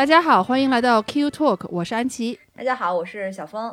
大家好，欢迎来到 Q Talk，我是安琪。大家好，我是小峰。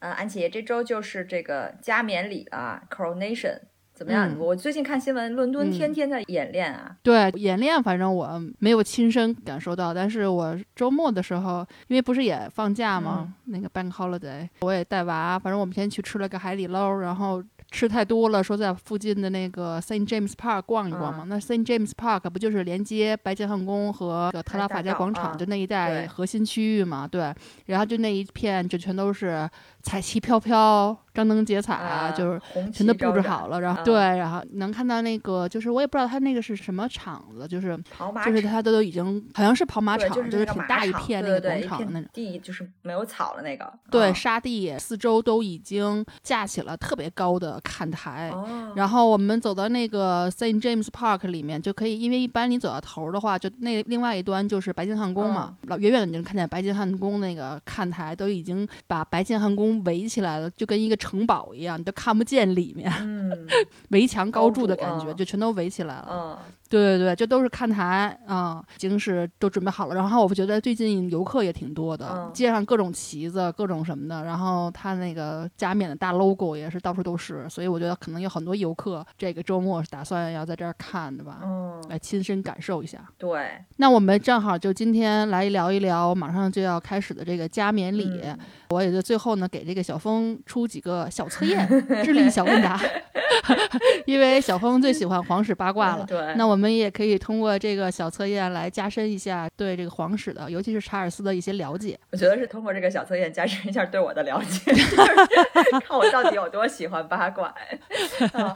嗯，安琪，这周就是这个加冕礼啊，Coronation，怎么样？我最近看新闻，伦敦天天在演练啊。对，演练，反正我没有亲身感受到，但是我周末的时候，因为不是也放假吗？那个 Bank Holiday，我也带娃，反正我们先去吃了个海底捞，然后。吃太多了，说在附近的那个 Saint James Park 逛一逛嘛。那 Saint James Park 不就是连接白金汉宫和特拉法加广场就那一带核心区域嘛？对，然后就那一片就全都是彩旗飘飘。张灯结彩啊，就是全都布置好了，然后对，然后能看到那个，就是我也不知道他那个是什么场子，就是就是他都都已经好像是跑马场，就是挺大一片那个广场那种地，就是没有草的那个，对，沙地四周都已经架起了特别高的看台，然后我们走到那个 Saint James Park 里面就可以，因为一般你走到头的话，就那另外一端就是白金汉宫嘛，老远远的就能看见白金汉宫那个看台都已经把白金汉宫围起来了，就跟一个。城堡一样，你都看不见里面，围墙高筑的感觉，就全都围起来了。对对对，这都是看台啊，已经是都准备好了。然后我觉得最近游客也挺多的，街上各种旗子，各种什么的。然后他那个加冕的大 logo 也是到处都是，所以我觉得可能有很多游客这个周末打算要在这儿看的吧，来亲身感受一下。对，那我们正好就今天来聊一聊马上就要开始的这个加冕礼。我也就最后呢，给这个小峰出几个小测验，智力小问答，因为小峰最喜欢皇室八卦了。对，那我。我们也可以通过这个小测验来加深一下对这个皇室的，尤其是查尔斯的一些了解。我觉得是通过这个小测验加深一下对我的了解，看我到底有多喜欢八卦。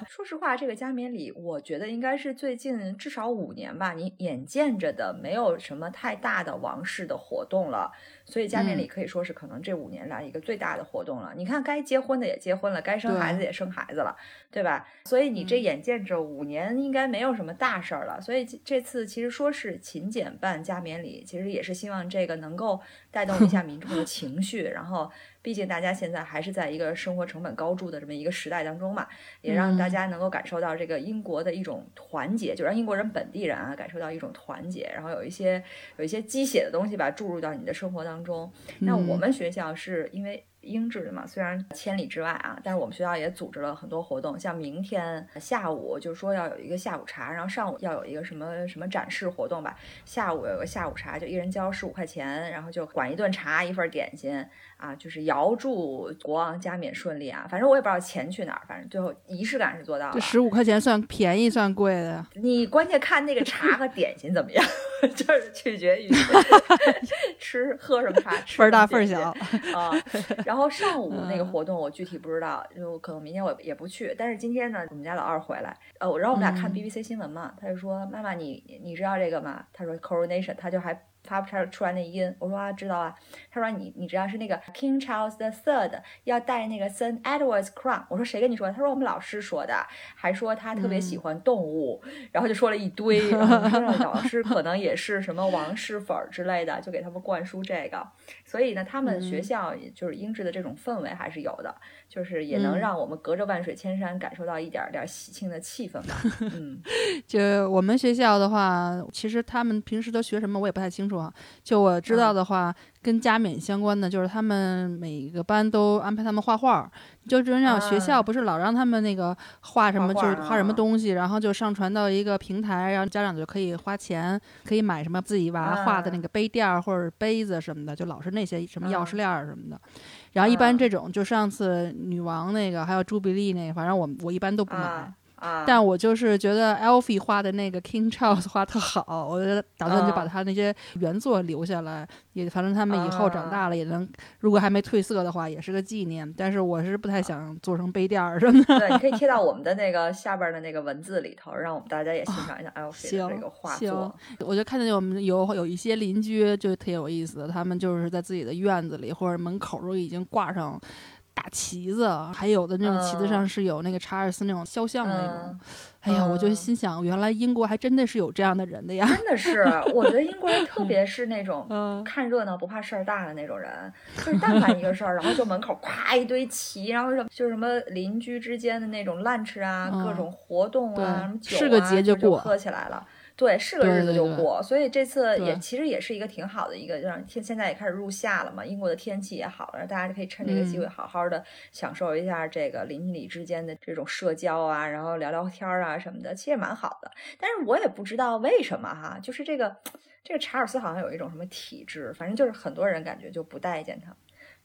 说实话，这个加冕礼，我觉得应该是最近至少五年吧，你眼见着的没有什么太大的王室的活动了。所以加冕礼可以说是可能这五年来一个最大的活动了。你看，该结婚的也结婚了，该生孩子也生孩子了，对吧？所以你这眼见着五年应该没有什么大事儿了。所以这次其实说是勤俭办加冕礼，其实也是希望这个能够带动一下民众的情绪，然后。毕竟大家现在还是在一个生活成本高筑的这么一个时代当中嘛，也让大家能够感受到这个英国的一种团结，就让英国人本地人啊感受到一种团结，然后有一些有一些鸡血的东西吧注入到你的生活当中。那我们学校是因为。英制的嘛，虽然千里之外啊，但是我们学校也组织了很多活动，像明天下午就是说要有一个下午茶，然后上午要有一个什么什么展示活动吧，下午有个下午茶，就一人交十五块钱，然后就管一顿茶，一份点心啊，就是遥祝国王加冕顺利啊。反正我也不知道钱去哪儿，反正最后仪式感是做到了。这十五块钱算便宜算贵的？你关键看那个茶和点心怎么样，就是取决于 吃喝什么茶，份大份小啊，然后。然后上午那个活动我具体不知道，就可能明天我也不去。但是今天呢，我们家老二回来，呃，然后我们俩看 BBC 新闻嘛，他就说：“妈妈，你你知道这个吗？”他说：“Coronation。”他就还。发不出出来那音，我说啊知道啊，他说你你知道是那个 King Charles the Third 要戴那个 Saint Edward's crown，我说谁跟你说的？他说我们老师说的，还说他特别喜欢动物，然后就说了一堆，然后老师可能也是什么王室粉儿之类的，就给他们灌输这个，所以呢，他们学校就是英制的这种氛围还是有的。就是也能让我们隔着万水千山感受到一点点喜庆的气氛吧。嗯，就我们学校的话，其实他们平时都学什么我也不太清楚啊。就我知道的话，跟加冕相关的，就是他们每个班都安排他们画画。就就像学校不是老让他们那个画什么，就是画什么东西，然后就上传到一个平台，然后家长就可以花钱，可以买什么自己娃画的那个杯垫或者杯子什么的，就老是那些什么钥匙链什么的。然后一般这种，就上次女王那个，还有朱比利那个，反正我我一般都不买。但我就是觉得 Alfie 画的那个 King Charles 画特好，我就打算就把他那些原作留下来，也反正他们以后长大了也能，如果还没褪色的话，也是个纪念。但是我是不太想做成杯垫儿什么的。对，你可以贴到我们的那个下边的那个文字里头，让我们大家也欣赏一下 Alfie 的这个画作。我就看见我们有有一些邻居就挺有意思的，他们就是在自己的院子里或者门口都已经挂上。大旗子，还有的那种旗子上是有那个查尔斯那种肖像那种。哎呀，我就心想，原来英国还真的是有这样的人的呀！真的是，我觉得英国人特别是那种看热闹不怕事儿大的那种人，就是但凡一个事儿，然后就门口咵一堆旗，然后什么就什么邻居之间的那种 lunch 啊，各种活动啊，什么酒啊，就喝起来了。对，是个日子就过，所以这次也其实也是一个挺好的一个，让天现在也开始入夏了嘛，英国的天气也好了，大家就可以趁这个机会嗯好好的享受一下这个邻里之间的这种社交啊，然后聊聊天儿啊什么的，其实也蛮好的。但是我也不知道为什么哈，就是这个这个查尔斯好像有一种什么体质，反正就是很多人感觉就不待见他。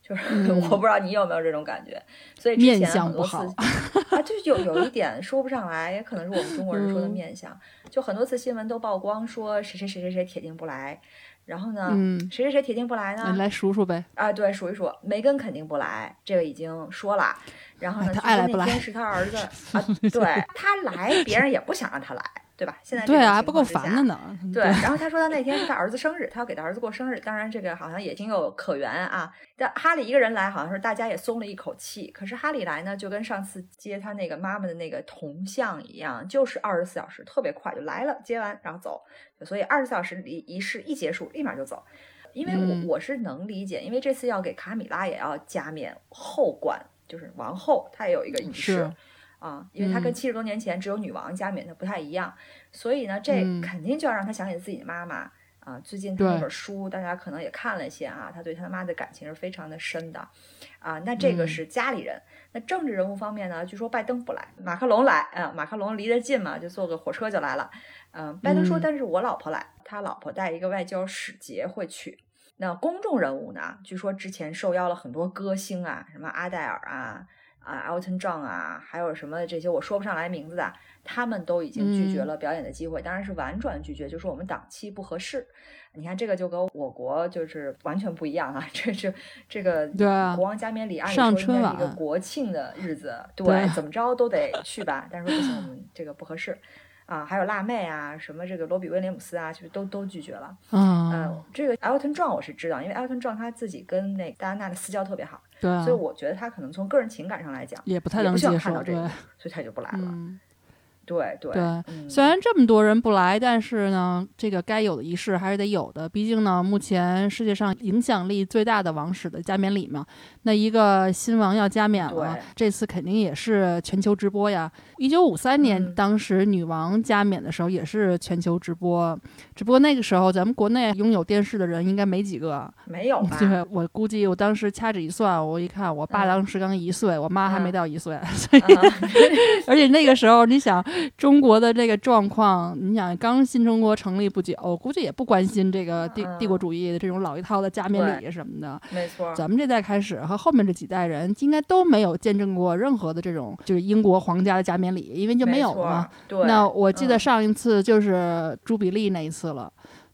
就是、嗯 我不知道你有没有这种感觉，所以之前很多次相不好 啊，就有有一点说不上来，也可能是我们中国人说的嗯面相。就很多次新闻都曝光说谁谁谁谁谁铁定不来，然后呢，嗯谁谁谁铁定不来呢？你来数数呗。啊，对，数一数，梅根肯定不来，这个已经说了。然后呢，哎他爱来不来说那天是他儿子 啊，对他来，别人也不想让他来，对吧？现在对啊，还不够烦的呢。对，然后他说他那天是他儿子生日，他要给他儿子过生日。当然，这个好像也情有可原啊。但哈利一个人来，好像是大家也松了一口气。可是哈利来呢，就跟上次接他那个妈妈的那个铜像一样，就是二十四小时，特别快就来了，接完然后走。所以二十四小时仪仪式一结束，立马就走。因为我、嗯我是能理解，因为这次要给卡米拉也要加冕后冠，就是王后，她也有一个仪式。是啊，因为他跟嗯七十多年前只有女王加冕的不太一样，所以呢，这嗯肯定就要让他想起自己的妈妈啊。最近他那本书，大家可能也看了一些啊，他对他妈的感情是非常的深的啊。那这个嗯是家里人，那政治人物方面呢，据说拜登不来，马克龙来啊，马克龙离得近嘛，就坐个火车就来了。嗯，拜登说，嗯但是我老婆来，他老婆带一个外交使节会去。那公众人物呢？据说之前受邀了很多歌星啊，什么阿黛尔啊、啊 Elton John 啊，还有什么这些我说不上来名字的，他们都已经拒绝嗯了表演的机会，当然是婉转拒绝，就是我们档期不合适。你看这个就跟我国就是完全不一样啊，这是这个对啊国王加冕礼，按理说应该是一个国庆的日子，对，对 怎么着都得去吧，但是说不行，我们这个不合适。啊，还有辣妹啊，什么这个罗比威廉姆斯啊，就是都都拒绝了。嗯嗯，，这个 Elton John 我是知道，因为 Elton John 他自己跟那个戴安娜的私交特别好，对啊所以，我觉得他可能从个人情感上来讲，也不太能接受。这个，，所以他就不来了。嗯，对对对嗯虽然这么多人不来，但是呢，这个该有的仪式还是得有的。毕竟呢，目前世界上影响力最大的王室的加冕礼嘛，那一个新王要加冕了，这次肯定也是全球直播呀。一九五三年，嗯当时女王加冕的时候也是全球直播，只不过那个时候咱们国内拥有电视的人应该没几个。没有吧？对我估计，我当时掐指一算，我一看，我爸嗯当时刚一岁，我妈还没嗯到一岁，所以啊 而且那个时候，你想中国的这个状况，你想刚新中国成立不久，我估计也不关心这个帝帝国主义的这种老一套的加冕礼什么的。没错，咱们这代开始和后面这几代人，应该都没有见证过任何的这种就是英国皇家的加冕礼，因为就没有了嘛。。对，那我记得嗯上一次就是朱比利那一次了。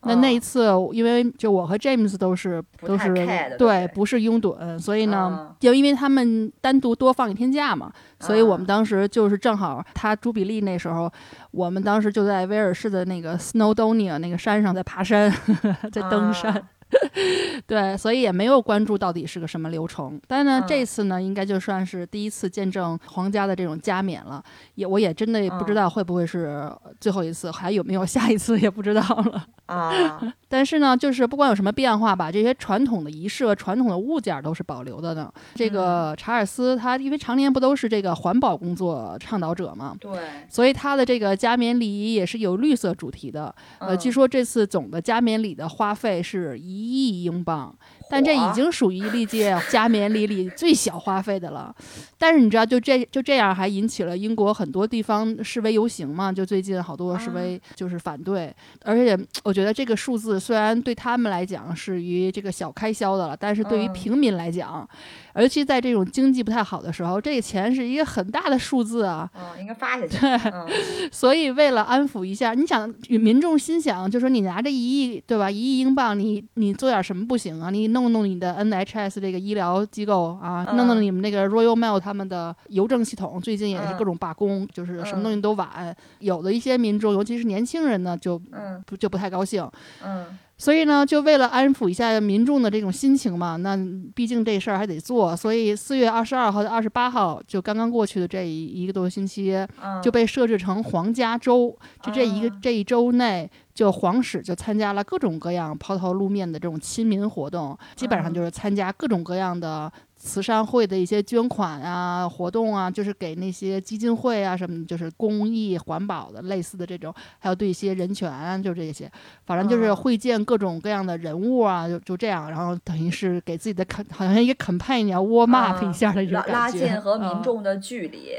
那嗯那一次，因为就我和 James 都是都是对不是拥趸，所以呢嗯，就因为他们单独多放一天假嘛，所以我们啊当时就是正好他朱比利那时候，我们当时就在威尔士的那个 Snowdonia 那个山上在爬山，在登山。啊 对，所以也没有关注到底是个什么流程。但呢，嗯这次呢，应该就算是第一次见证皇家的这种加冕了。也我也真的也不知嗯道会不会是最后一次，还有没有下一次也不知道了。啊，但是呢，就是不管有什么变化吧，这些传统的仪式和、传统的物件都是保留的呢。这个查尔斯他因为常年不都是这个环保工作倡导者嘛，对，所以他的这个加冕礼仪也是有绿色主题的。呃，嗯据说这次总的加冕礼的花费是一一亿英镑，但这已经属于历届 加冕礼里最小花费的了。但是你知道，就这就这样，还引起了英国很多地方示威游行嘛？就最近好多示威就是反对，而且我觉得这个数字虽然对他们来讲是于这个小开销的了，但是对于嗯平民来讲，尤其在这种经济不太好的时候，这个钱是一个很大的数字啊。嗯，应该发下去。嗯所以为了安抚一下，你想民众心想，就说你拿着一亿，对吧？一亿英镑，你你做点什么不行啊？你弄弄你的 NHS 这个医疗机构啊，嗯弄弄你们那个 Royal Mail 他们的邮政系统，最近也是嗯各种罢工，就是什么嗯东西都晚。有的一些民众，尤其是年轻人呢，就嗯不就不太高兴。嗯所以呢，就为了安抚一下民众的这种心情嘛，那毕竟这事儿还得做，所以四月二十二号到二十八号，就刚刚过去的这一一个多星期，嗯，就被设置成皇家周。就这一个、啊这一周内，就皇室就参加了各种各样抛头露面的这种亲民活动，基本上嗯。就是参加各种各样的慈善会的一些捐款啊、活动啊，就是给那些基金会啊什么，就是公益环保的类似的这种，还有对一些人权啊，就这些，反正就是会见各种各样的人物啊，就就这样，然后等于是给自己的肯，好像一个肯派你要 warm up 一下的这种感觉，拉近和民众的距离。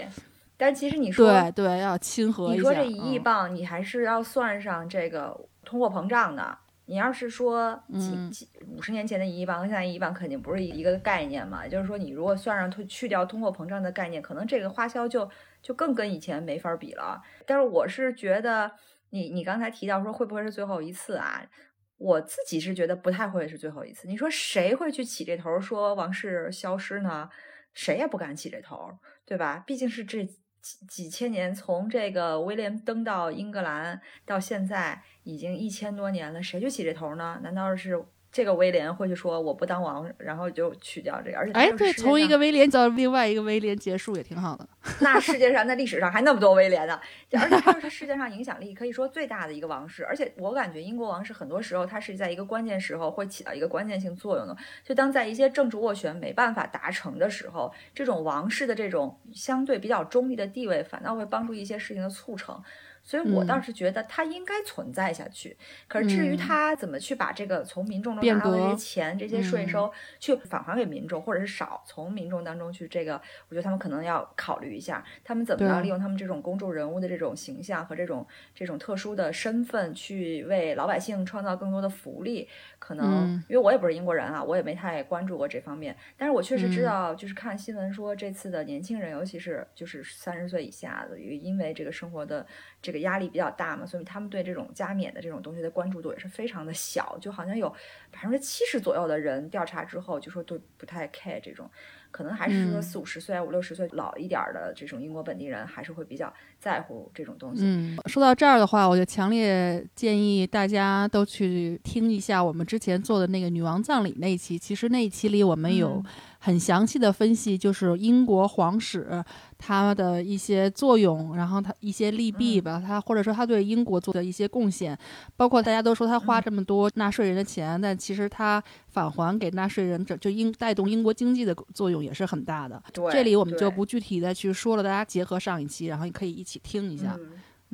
但其实你说对对要亲和一下，你说这一亿镑，你还是要算上这个通货膨胀的。你要是说几几五十年前的一亿镑和现在一亿镑肯定不是一个概念嘛？就是说你如果算上去去掉通货膨胀的概念，可能这个花销就就更跟以前没法比了。但是我是觉得，你你刚才提到说会不会是最后一次啊？我自己是觉得不太会是最后一次。你说谁会去起这头说王室消失呢？谁也不敢起这头，对吧？毕竟是这几千年，从这个威廉登到英格兰到现在。已经一千多年了，谁去起这头呢？难道是？这个威廉会去说我不当王，然后就去掉这个，而且哎，对，从一个威廉到另外一个威廉结束也挺好的。那世界上，在历史上还那么多威廉呢，而且他又是世界上影响力可以说最大的一个王室。而且我感觉英国王室很多时候，它是在一个关键时候会起到一个关键性作用的。就当在一些政治斡旋没办法达成的时候，这种王室的这种相对比较中立的地位，反倒会帮助一些事情的促成。所以我倒是觉得它应该存在下去。可是至于他怎么去把这个从民众中拿到的这些钱、这些税收去返还给民众，或者是少从民众当中去这个，我觉得他们可能要考虑一下，他们怎么样利用他们这种公众人物的这种形象和这种这种特殊的身份，去为老百姓创造更多的福利。可能因为我也不是英国人啊，我也没太关注过这方面。但是我确实知道，就是看新闻说这次的年轻人，尤其是就是三十岁以下的，因为这个生活的这个。压力比较大嘛，所以他们对这种加冕的这种东西的关注度也是非常的小，就好像有百分之七十左右的人调查之后就说都不太 care 这种，可能还是说四五十岁、五六十岁老一点的这种英国本地人还是会比较在乎这种东西。嗯，说到这儿的话，我就强烈建议大家都去听一下我们之前做的那个女王葬礼那一期，其实那一期里我们有。很详细的分析，就是英国皇室它的一些作用，然后它一些利弊吧，它或者说它对英国做的一些贡献，包括大家都说他花这么多纳税人的钱，但其实他返还给纳税人，这就英带动英国经济的作用也是很大的。这里我们就不具体的去说了，大家结合上一期，然后可以一起听一下。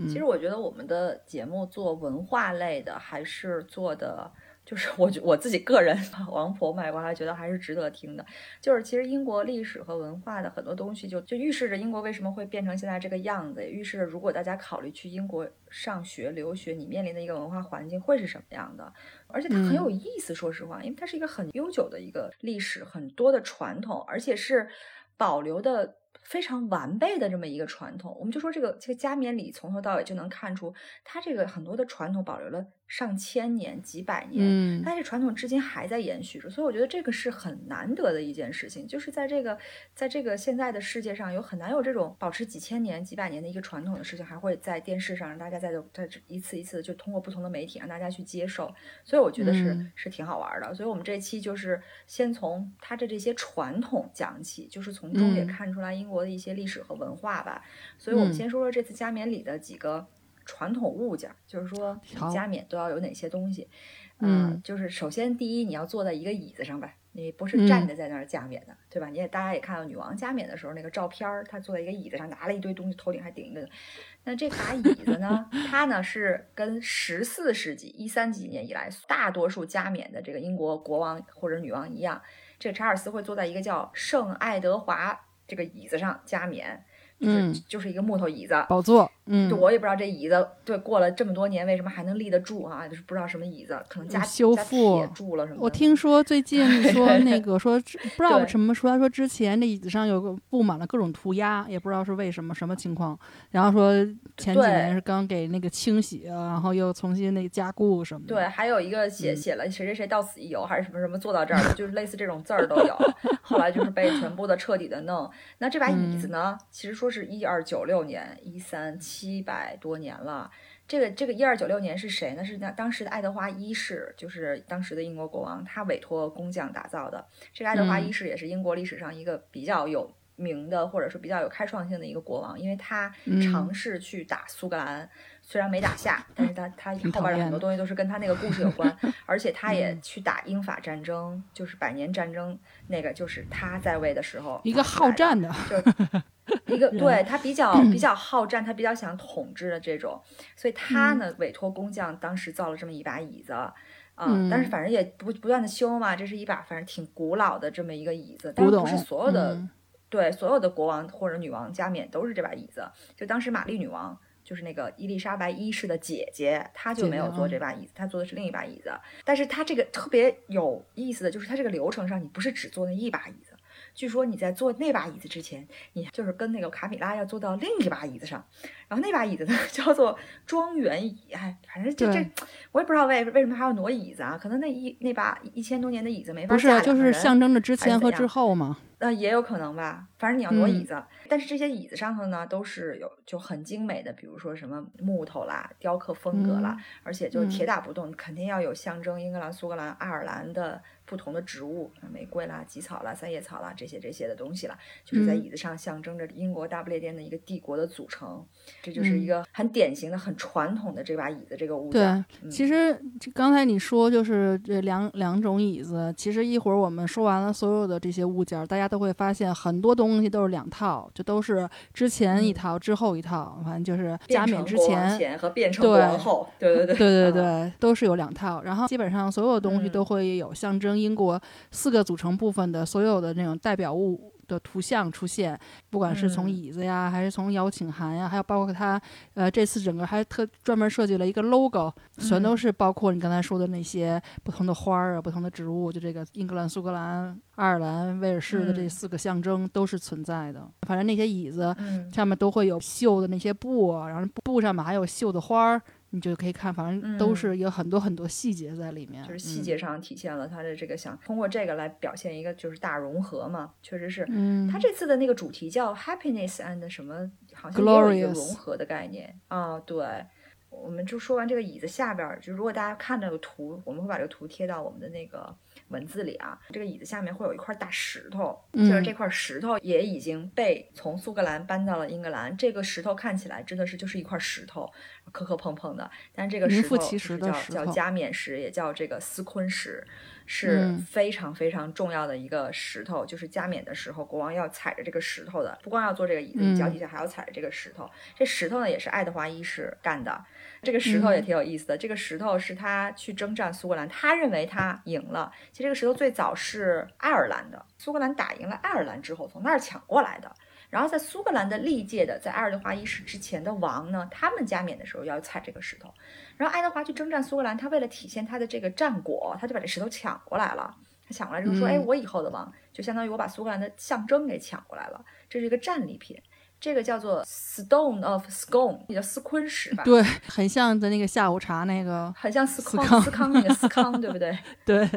其实我觉得我们的节目做文化类的，还是做的。就是我我自己个人 王婆卖瓜，觉得还是值得听的。就是其实英国历史和文化的很多东西，就就预示着英国为什么会变成现在这个样子，也预示着如果大家考虑去英国上学留学，你面临的一个文化环境会是什么样的。而且它很有意思，说实话，因为它是一个很悠久的一个历史，很多的传统，而且是保留的。非常完备的这么一个传统，我们就说这个这个加冕礼从头到尾就能看出，它这个很多的传统保留了上千年、几百年，嗯，它这传统至今还在延续着，所以我觉得这个是很难得的一件事情，就是在这个在这个现在的世界上，有很难有这种保持几千年、几百年的一个传统的事情，还会在电视上让大家在在一次一次的就通过不同的媒体让大家去接受，所以我觉得是是挺好玩的。所以我们这期就是先从它的这些传统讲起，就是从中也看出来英。国的一些历史和文化吧，所以我们先说说这次加冕礼的几个传统物件，就是说加冕都要有哪些东西。嗯，就是首先第一，你要坐在一个椅子上吧，你不是站着在那儿加冕的，对吧？你也大家也看到女王加冕的时候那个照片儿，她坐在一个椅子上，拿了一堆东西，头顶还顶一个。那这把椅子呢，它呢是跟十四世纪一三几年以来大多数加冕的这个英国国王或者女王一样，这个查尔斯会坐在一个叫圣爱德华。这个椅子上加冕，嗯，就是一个木头椅子，宝座。嗯，我也不知道这椅子对过了这么多年为什么还能立得住啊？就是不知道什么椅子，可能加修复住了什么。我听说最近 说那个说不知道什么说，他说之前那椅子上有个布满了各种涂鸦，也不知道是为什么什么情况。然后说前几年是刚给那个清洗，然后又重新那个加固什么的。对，还有一个写写了谁谁谁到此一游，还是什么什么做到这儿的，就是类似这种字儿都有。后来就是被全部的彻底的弄。那这把椅子呢？其实说是一二九六年一三七。百多年了，这个这个一二九六年是谁呢？是那当时的爱德华一世，就是当时的英国国王，他委托工匠打造的。这个爱德华一世也是英国历史上一个比较有名的，或者说比较有开创性的一个国王，因为他嗯尝试去打苏格兰，虽然没打下，但是他他后边的很多东西都是跟他那个故事有关，而且他也嗯去打英法战争，就是百年战争，那个就是他在位的时候一个好战的，就一个 对他比较 比较好战，他比较想统治的这种，所以他呢委托工匠当时造了这么一把椅子。啊、但是嗯反正也不不断的修嘛，这是一把反正挺古老的这么一个椅子，但是不是所有的、嗯对所有的国王或者女王加冕都是这把椅子，就当时玛丽女王就是那个伊丽莎白一世的姐姐，她就没有坐这把椅子，她坐的是另一把椅子。但是她这个特别有意思的就是，她这个流程上你不是只坐那一把椅子，据说你在坐那把椅子之前，你就是跟那个卡米拉要坐到另一把椅子上，然后那把椅子呢 叫做庄园椅，哎，反正这这我也不知道为为什么还要挪椅子啊？可能那一那把一千多年的椅子没法不是就是象征着之前和之后嘛。那也有可能吧，反正你要挪椅嗯子，但是这些椅子上头呢都是有就很精美的，比如说什么木头啦、雕刻风格啦，嗯而且就是铁嗯打不动，肯定要有象征英格兰、苏格兰、爱尔兰的不同的植物，玫瑰啦、吉草啦、三叶草啦这些这些的东西啦，就是在嗯。椅子上象征着英国大不列颠的一个帝国的组成，这就是一嗯。个很典型的、很传统的这把椅子这个物对件。，嗯。其实刚才你说就是这两两种椅子，其实一会儿我们说完了所有的这些物件，大家都会发现很多东西都是两套，就都是之前一嗯。套，之后一套，反正就是加冕之前。前和变成对国王后，对对对对对啊对，都是有两套，然后基本上所有东西都嗯。会有象征英国四个组成部分的所有的那种代表物的图像出现，不管是从嗯。椅子呀，还是从邀请函呀，还有包括它，呃，这次整个还特专门设计了一个 logo，全都嗯。是包括你刚才说的那些不同的花儿啊、不同的植物，就这个英格兰、苏格兰、爱尔兰、威尔士的这嗯。四个象征都是存在的。反正那些椅子嗯。上面都会有绣的那些布啊，然后布上面还有绣的花儿，你就可以看，反正都嗯是有很多很多细节在里面，就是细嗯节上体现了他的这个想通过这个来表现一个就是大融合嘛，确实是。嗯，他这次的那个主题叫 happiness and 什么，好像也有一个融合的概念啊。对，我们就说完这个椅子下边儿，就如果大家看那个图，我们会把这个图贴到我们的那个文字里啊。这个椅子下面会有一块大石头，就是嗯这块石头也已经被从苏格兰搬到了英格兰。这个石头看起来真的是就是一块石头，磕磕碰碰的，但这个石头就是其实叫叫加冕石，也叫这个斯昆石。是嗯非常非常重要的一个石头，就是加冕的时候，国王要踩着这个石头的。不光要坐这个椅子，你脚嗯底下还要踩着这个石头。这石头呢，也是爱德华一世干的。这个石头也嗯挺有意思的。这个石头是他去征战苏格兰，他认为他赢了。其实这个石头最早是爱尔兰的，苏格兰打赢了爱尔兰之后，从那儿抢过来的。然后在苏格兰的历届的，在爱德华一世之前的王呢，他们加冕的时候要踩这个石头。然后爱德华去征战苏格兰，他为了体现他的这个战果，他就把这石头抢过来了。他抢过来之后说：“嗯哎，我以后的王就相当于我把苏格兰的象征给抢过来了，这是一个战利品。这个叫做 Stone of Scone，也叫斯昆石吧？，对，很像的那个下午茶那个，很像斯康斯康那个斯康，对不对？对。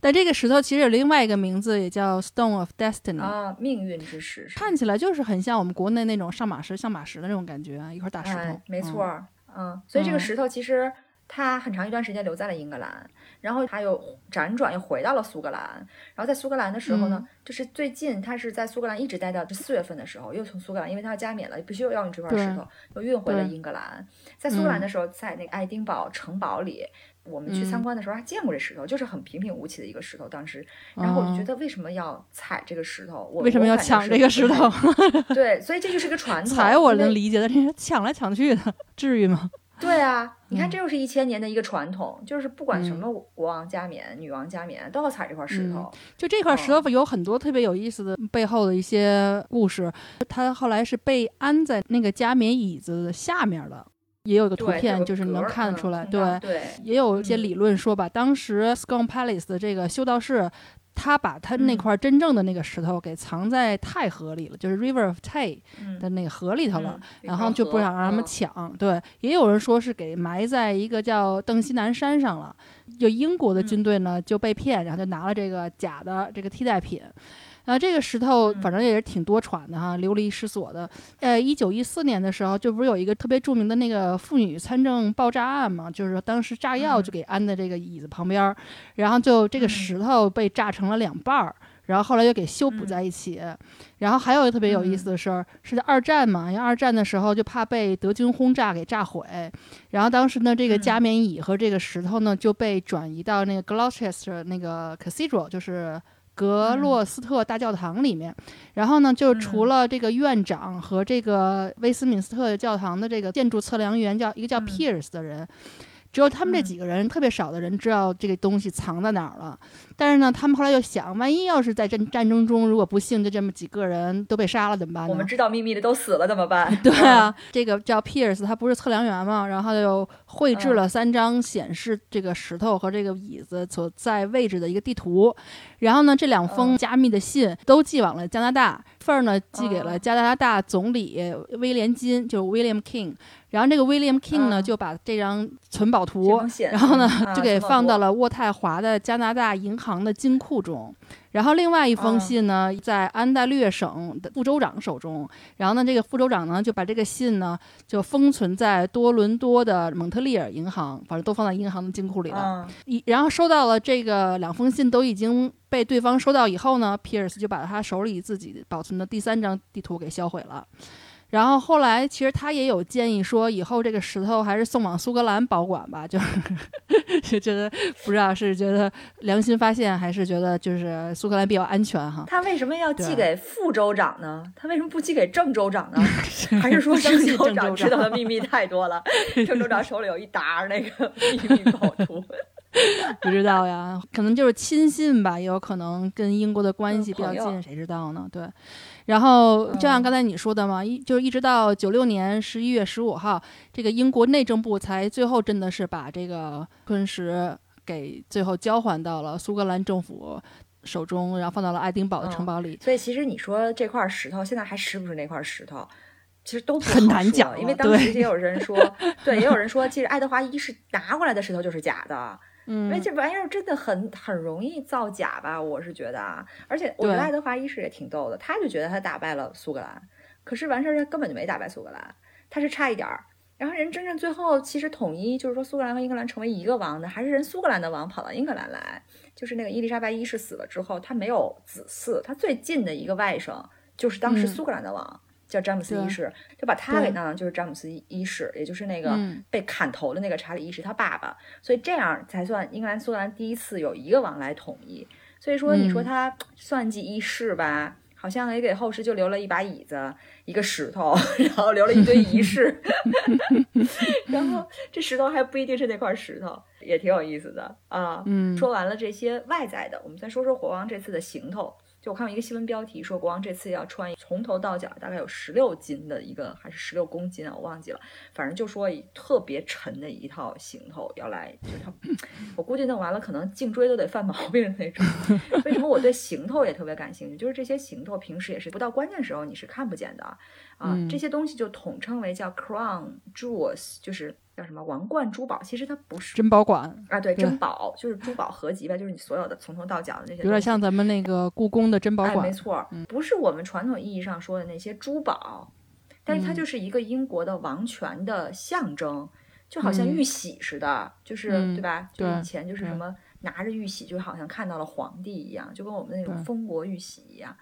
但这个石头其实有另外一个名字，也叫 Stone of Destiny，、啊，命运之石看起来就是很像我们国内那种上马石、象马石的那种感觉啊，一块大石头。哎，没嗯错儿，嗯，所以这个嗯石头其实它很长一段时间留在了英格兰，然后他又辗转又回到了苏格兰，然后在苏格兰的时候呢，嗯就是最近他是在苏格兰一直待到这四月份的时候，又从苏格兰，因为他要加冕了，必须又要用这块石头，又运回了英格兰。在苏格兰嗯的时候，在那个爱丁堡城堡里。我们去参嗯观的时候还见过这石头，就是很平平无奇的一个石头。当时，然后我就觉哦得为什么要踩这个石头？我为什么要抢这个石头？对，所以这就是一个传 统。踩我能理解，但是抢来抢去的，至于吗？对啊，你看，嗯这又是一千年的一个传统，就是不管什嗯么国王加冕、女王加冕，都要踩这块石头。就这块石哦头有很多特别有意思的背后的一些故事，它后来是被安在那个加冕椅子下面的，也有一个图片，就是能格儿嗯看出来，对。对，也有一些嗯理论说吧，当时 Scone Palace 的这个修道士，他把他那嗯块真正的那个石头给藏在太河里了，就是 River of Tay 嗯的那个河里头了。嗯然后就不想让他们。抢，对，也有人说是给埋在一个叫邓锡南山上了。就英国的嗯军队呢就被骗，然后就拿了这个假的这个替代品。然后这个石头嗯反正也是挺多传的哈，流离失所的。呃，一九一四年的时候，就不是有一个特别著名的那个妇女参政爆炸案嘛，就是说当时炸药嗯就给安在这个椅子旁边儿，然后就这个嗯石头被炸成了两半儿。然后后来又给修补在一起。然后还有一个特别有意思的事儿，是在二战嘛，因为二战的时候就怕被德军轰炸给炸毁，然后当时呢，这个加冕椅和这个石头呢就被转移到那个 Gloucester 那个 Cathedral，就是格洛斯特大教堂里面。然后呢，就除了这个院长和这个威斯敏斯特教堂的这个建筑测量员，叫一个叫 Pierce 的人。只有他们这几个人，特别少的人知道这个东西藏在哪儿了。但是呢，他们后来又想，万一要是在战战争中，如果不幸就这么几个人都被杀了，怎么办呢？我们知道秘密的都死了怎么办？对啊，这个叫 Pierce，他不是测量员嘛，然后他就绘制了三张显示这个石头和这个椅子所在位置的一个地图。然后呢，这两封加密的信都寄往了加拿大，份儿呢寄给了加拿大总理威廉金，就是 William King。然后这个 William King 呢，就把这张存宝图，然后呢，就给放到了渥太华的加拿大银行的金库中。然后另外一封信呢，在安大略省的副州长手中。然后呢，这个副州长呢，就把这个信呢，就封存在多伦多的蒙特利尔银行，反正都放在银行的金库里了。一然后收到了这个两封信，都已经被对方收到以后呢，Pierce 就把他手里自己保存的第三张地图给销毁了。然后后来，其实他也有建议说，以后这个石头还是送往苏格兰保管吧，就是 就觉得不知道是觉得良心发现，还是觉得就是苏格兰比较安全哈。他为什么要寄给副州长呢？他为什么不寄给正州长呢？还是说正州长知道的秘密太多了？正州长手里有一沓那个 秘密宝图，不知道呀，可能就是亲信吧，也有可能跟英国的关系比较近，谁知道呢？对。然后就像刚才你说的嘛，一就是一直到九六年十一月十五号，这个英国内政部才最后真的是把这个昆石给最后交还到了苏格兰政府手中，然后放到了爱丁堡的城堡里。所以其实你说这块石头现在还是不是那块石头，其实都很难讲，因为当时也有人说，对，也有人说，其实爱德华一世拿过来的石头就是假的。因为这玩意儿真的很很容易造假吧，我是觉得啊，而且我觉得爱德华一世也挺逗的，他就觉得他打败了苏格兰，可是完事儿他根本就没打败苏格兰，他是差一点儿。然后人真正最后其实统一，就是说苏格兰和英格兰成为一个王的，还是人苏格兰的王跑到英格兰来，就是那个伊丽莎白一世死了之后，他没有子嗣，他最近的一个外甥就是当时苏格兰的王。叫詹姆斯一世，就把他给弄，就是詹姆斯一世，也就是那个被砍头的那个查理一世他爸爸，所以这样才算英格兰苏格兰第一次有一个王来统一。所以说，你说他算计一世吧，好像也给后世就留了一把椅子、一个石头，然后留了一堆仪式，然后这石头还不一定是那块石头，也挺有意思的啊。说完了这些外在的，我们再说说国王这次的行头。就我看过一个新闻标题，说国王这次要穿从头到脚大概有十六斤的一个，还是十六公斤啊？我忘记了。反正就说特别沉的一套行头要来，就他，我估计弄完了可能颈椎都得犯毛病的那种。为什么我对行头也特别感兴趣？就是这些行头平时也是不到关键时候你是看不见的啊。这些东西就统称为叫 crown jewels，就是。叫什么王冠珠宝？其实它不是珍宝馆啊，对，珍宝就是珠宝合集吧，就是你所有的从头到脚的那些，有点像咱们那个故宫的珍宝馆，没错，不是我们传统意义上说的那些珠宝，但是它就是一个英国的王权的象征，就好像玉玺似的，就是对吧？就以前就是什么拿着玉玺，就好像看到了皇帝一样，就跟我们那种封国玉玺一样。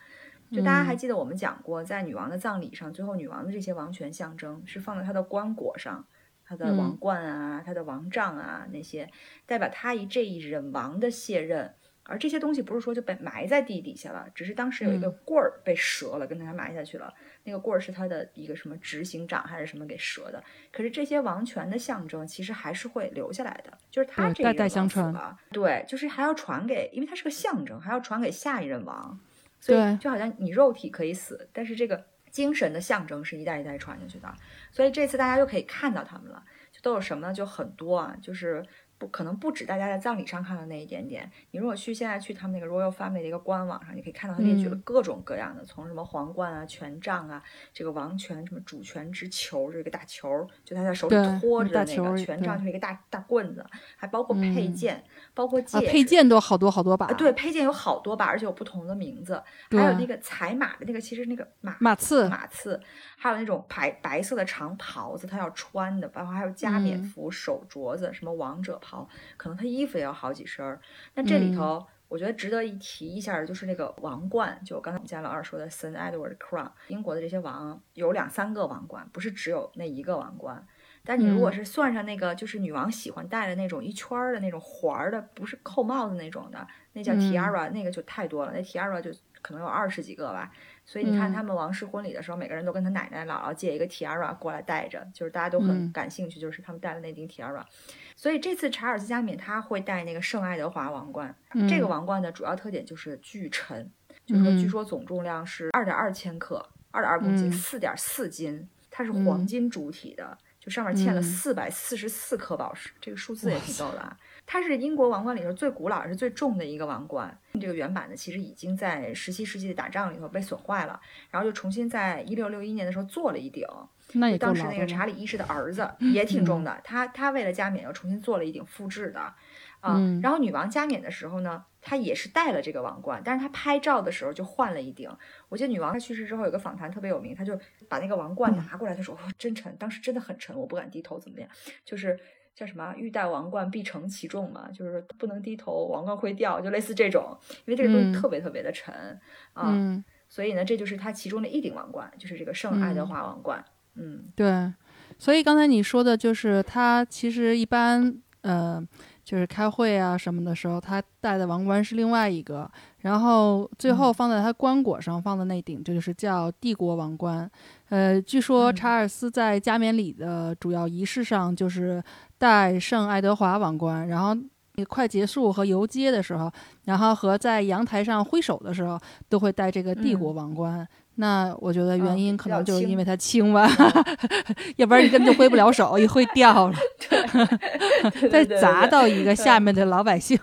就大家还记得我们讲过，在女王的葬礼上，最后女王的这些王权象征是放在她的棺椁上。他的王冠啊，他的王杖啊，那些代表他一这一任王的卸任，而这些东西不是说就被埋在地底下了，只是当时有一个棍儿被折了，跟他埋下去了。那个棍儿是他的一个什么执行长还是什么给折的？可是这些王权的象征其实还是会留下来的，就是他这代代相传了。对，就是还要传给，因为它是个象征，还要传给下一任王。所以就好像你肉体可以死，但是这个。精神的象征是一代一代传下去的，所以这次大家又可以看到他们了，就都有什么呢？就很多啊，就是。不可能不止大家在葬礼上看到那一点点。你如果去现在去他们那个 Royal Family 的一个官网上，你可以看到他列举了各种各样的，从什么皇冠啊、权杖啊、这个王权什么主权之球，这个大球，就他在手里托着的那个权杖，就是一个大大棍子，还包括配件，包括戒指，配件都好多好多把。对，配件有好多把，而且有不同的名字。还有那个踩马的那个，其实那个马马刺，马刺，还有那种白白色的长袍子，他要穿的，包括还有加冕服、手镯子，什么王者。袍，可能他衣服也要好几身儿。那这里头我觉得值得一提一下的就是那个王冠，就刚才我们家老二说的 Saint Edward Crown，英国的这些王有两三个王冠，不是只有那一个王冠。但你如果是算上那个，就是女王喜欢戴的那种一圈儿的那种环儿的，不是扣帽子那种的，那叫 tiara，那个就太多了，那 tiara 就可能有二十几个吧。所以你看他们王室婚礼的时候，每个人都跟他奶奶、姥姥借一个 tiara 过来戴着，就是大家都很感兴趣，就是他们戴的那顶 tiara。所以这次查尔斯加冕他会戴那个圣爱德华王冠，这个王冠的主要特点就是巨沉，就是说据说总重量是二点二千克，二点二公斤，四点四斤，它是黄金主体的。就上面嵌了四百四十四颗宝石，这个数字也挺逗的啊！它是英国王冠里头最古老、也是最重的一个王冠。这个原版的其实已经在十七世纪的打仗里头被损坏了，然后就重新在一六六一年的时候做了一顶。那也当时那个查理一世的儿子也挺重的，他他为了加冕又重新做了一顶复制的。嗯，然后女王加冕的时候呢，她也是戴了这个王冠，但是她拍照的时候就换了一顶。我记得女王她去世之后有个访谈特别有名，她就把那个王冠拿过来，她说：“真沉，当时真的很沉，我不敢低头，怎么样？就是叫什么‘欲戴王冠，必承其重’嘛，就是不能低头，王冠会掉，就类似这种。因为这个东西特别特别的沉啊，所以呢，这就是它其中的一顶王冠，就是这个圣爱德华王冠。嗯，对。所以刚才你说的就是他其实一般呃。”就是开会啊什么的时候，他戴的王冠是另外一个，然后最后放在他棺椁上放的那顶，这就是叫帝国王冠。呃，据说查尔斯在加冕礼的主要仪式上就是戴圣爱德华王冠，然后快结束和游街的时候，然后和在阳台上挥手的时候，都会戴这个帝国王冠。那我觉得原因可能就是因为它轻吧，要不然你根本就挥不了手，一挥掉了，再砸到一个下面的老百姓，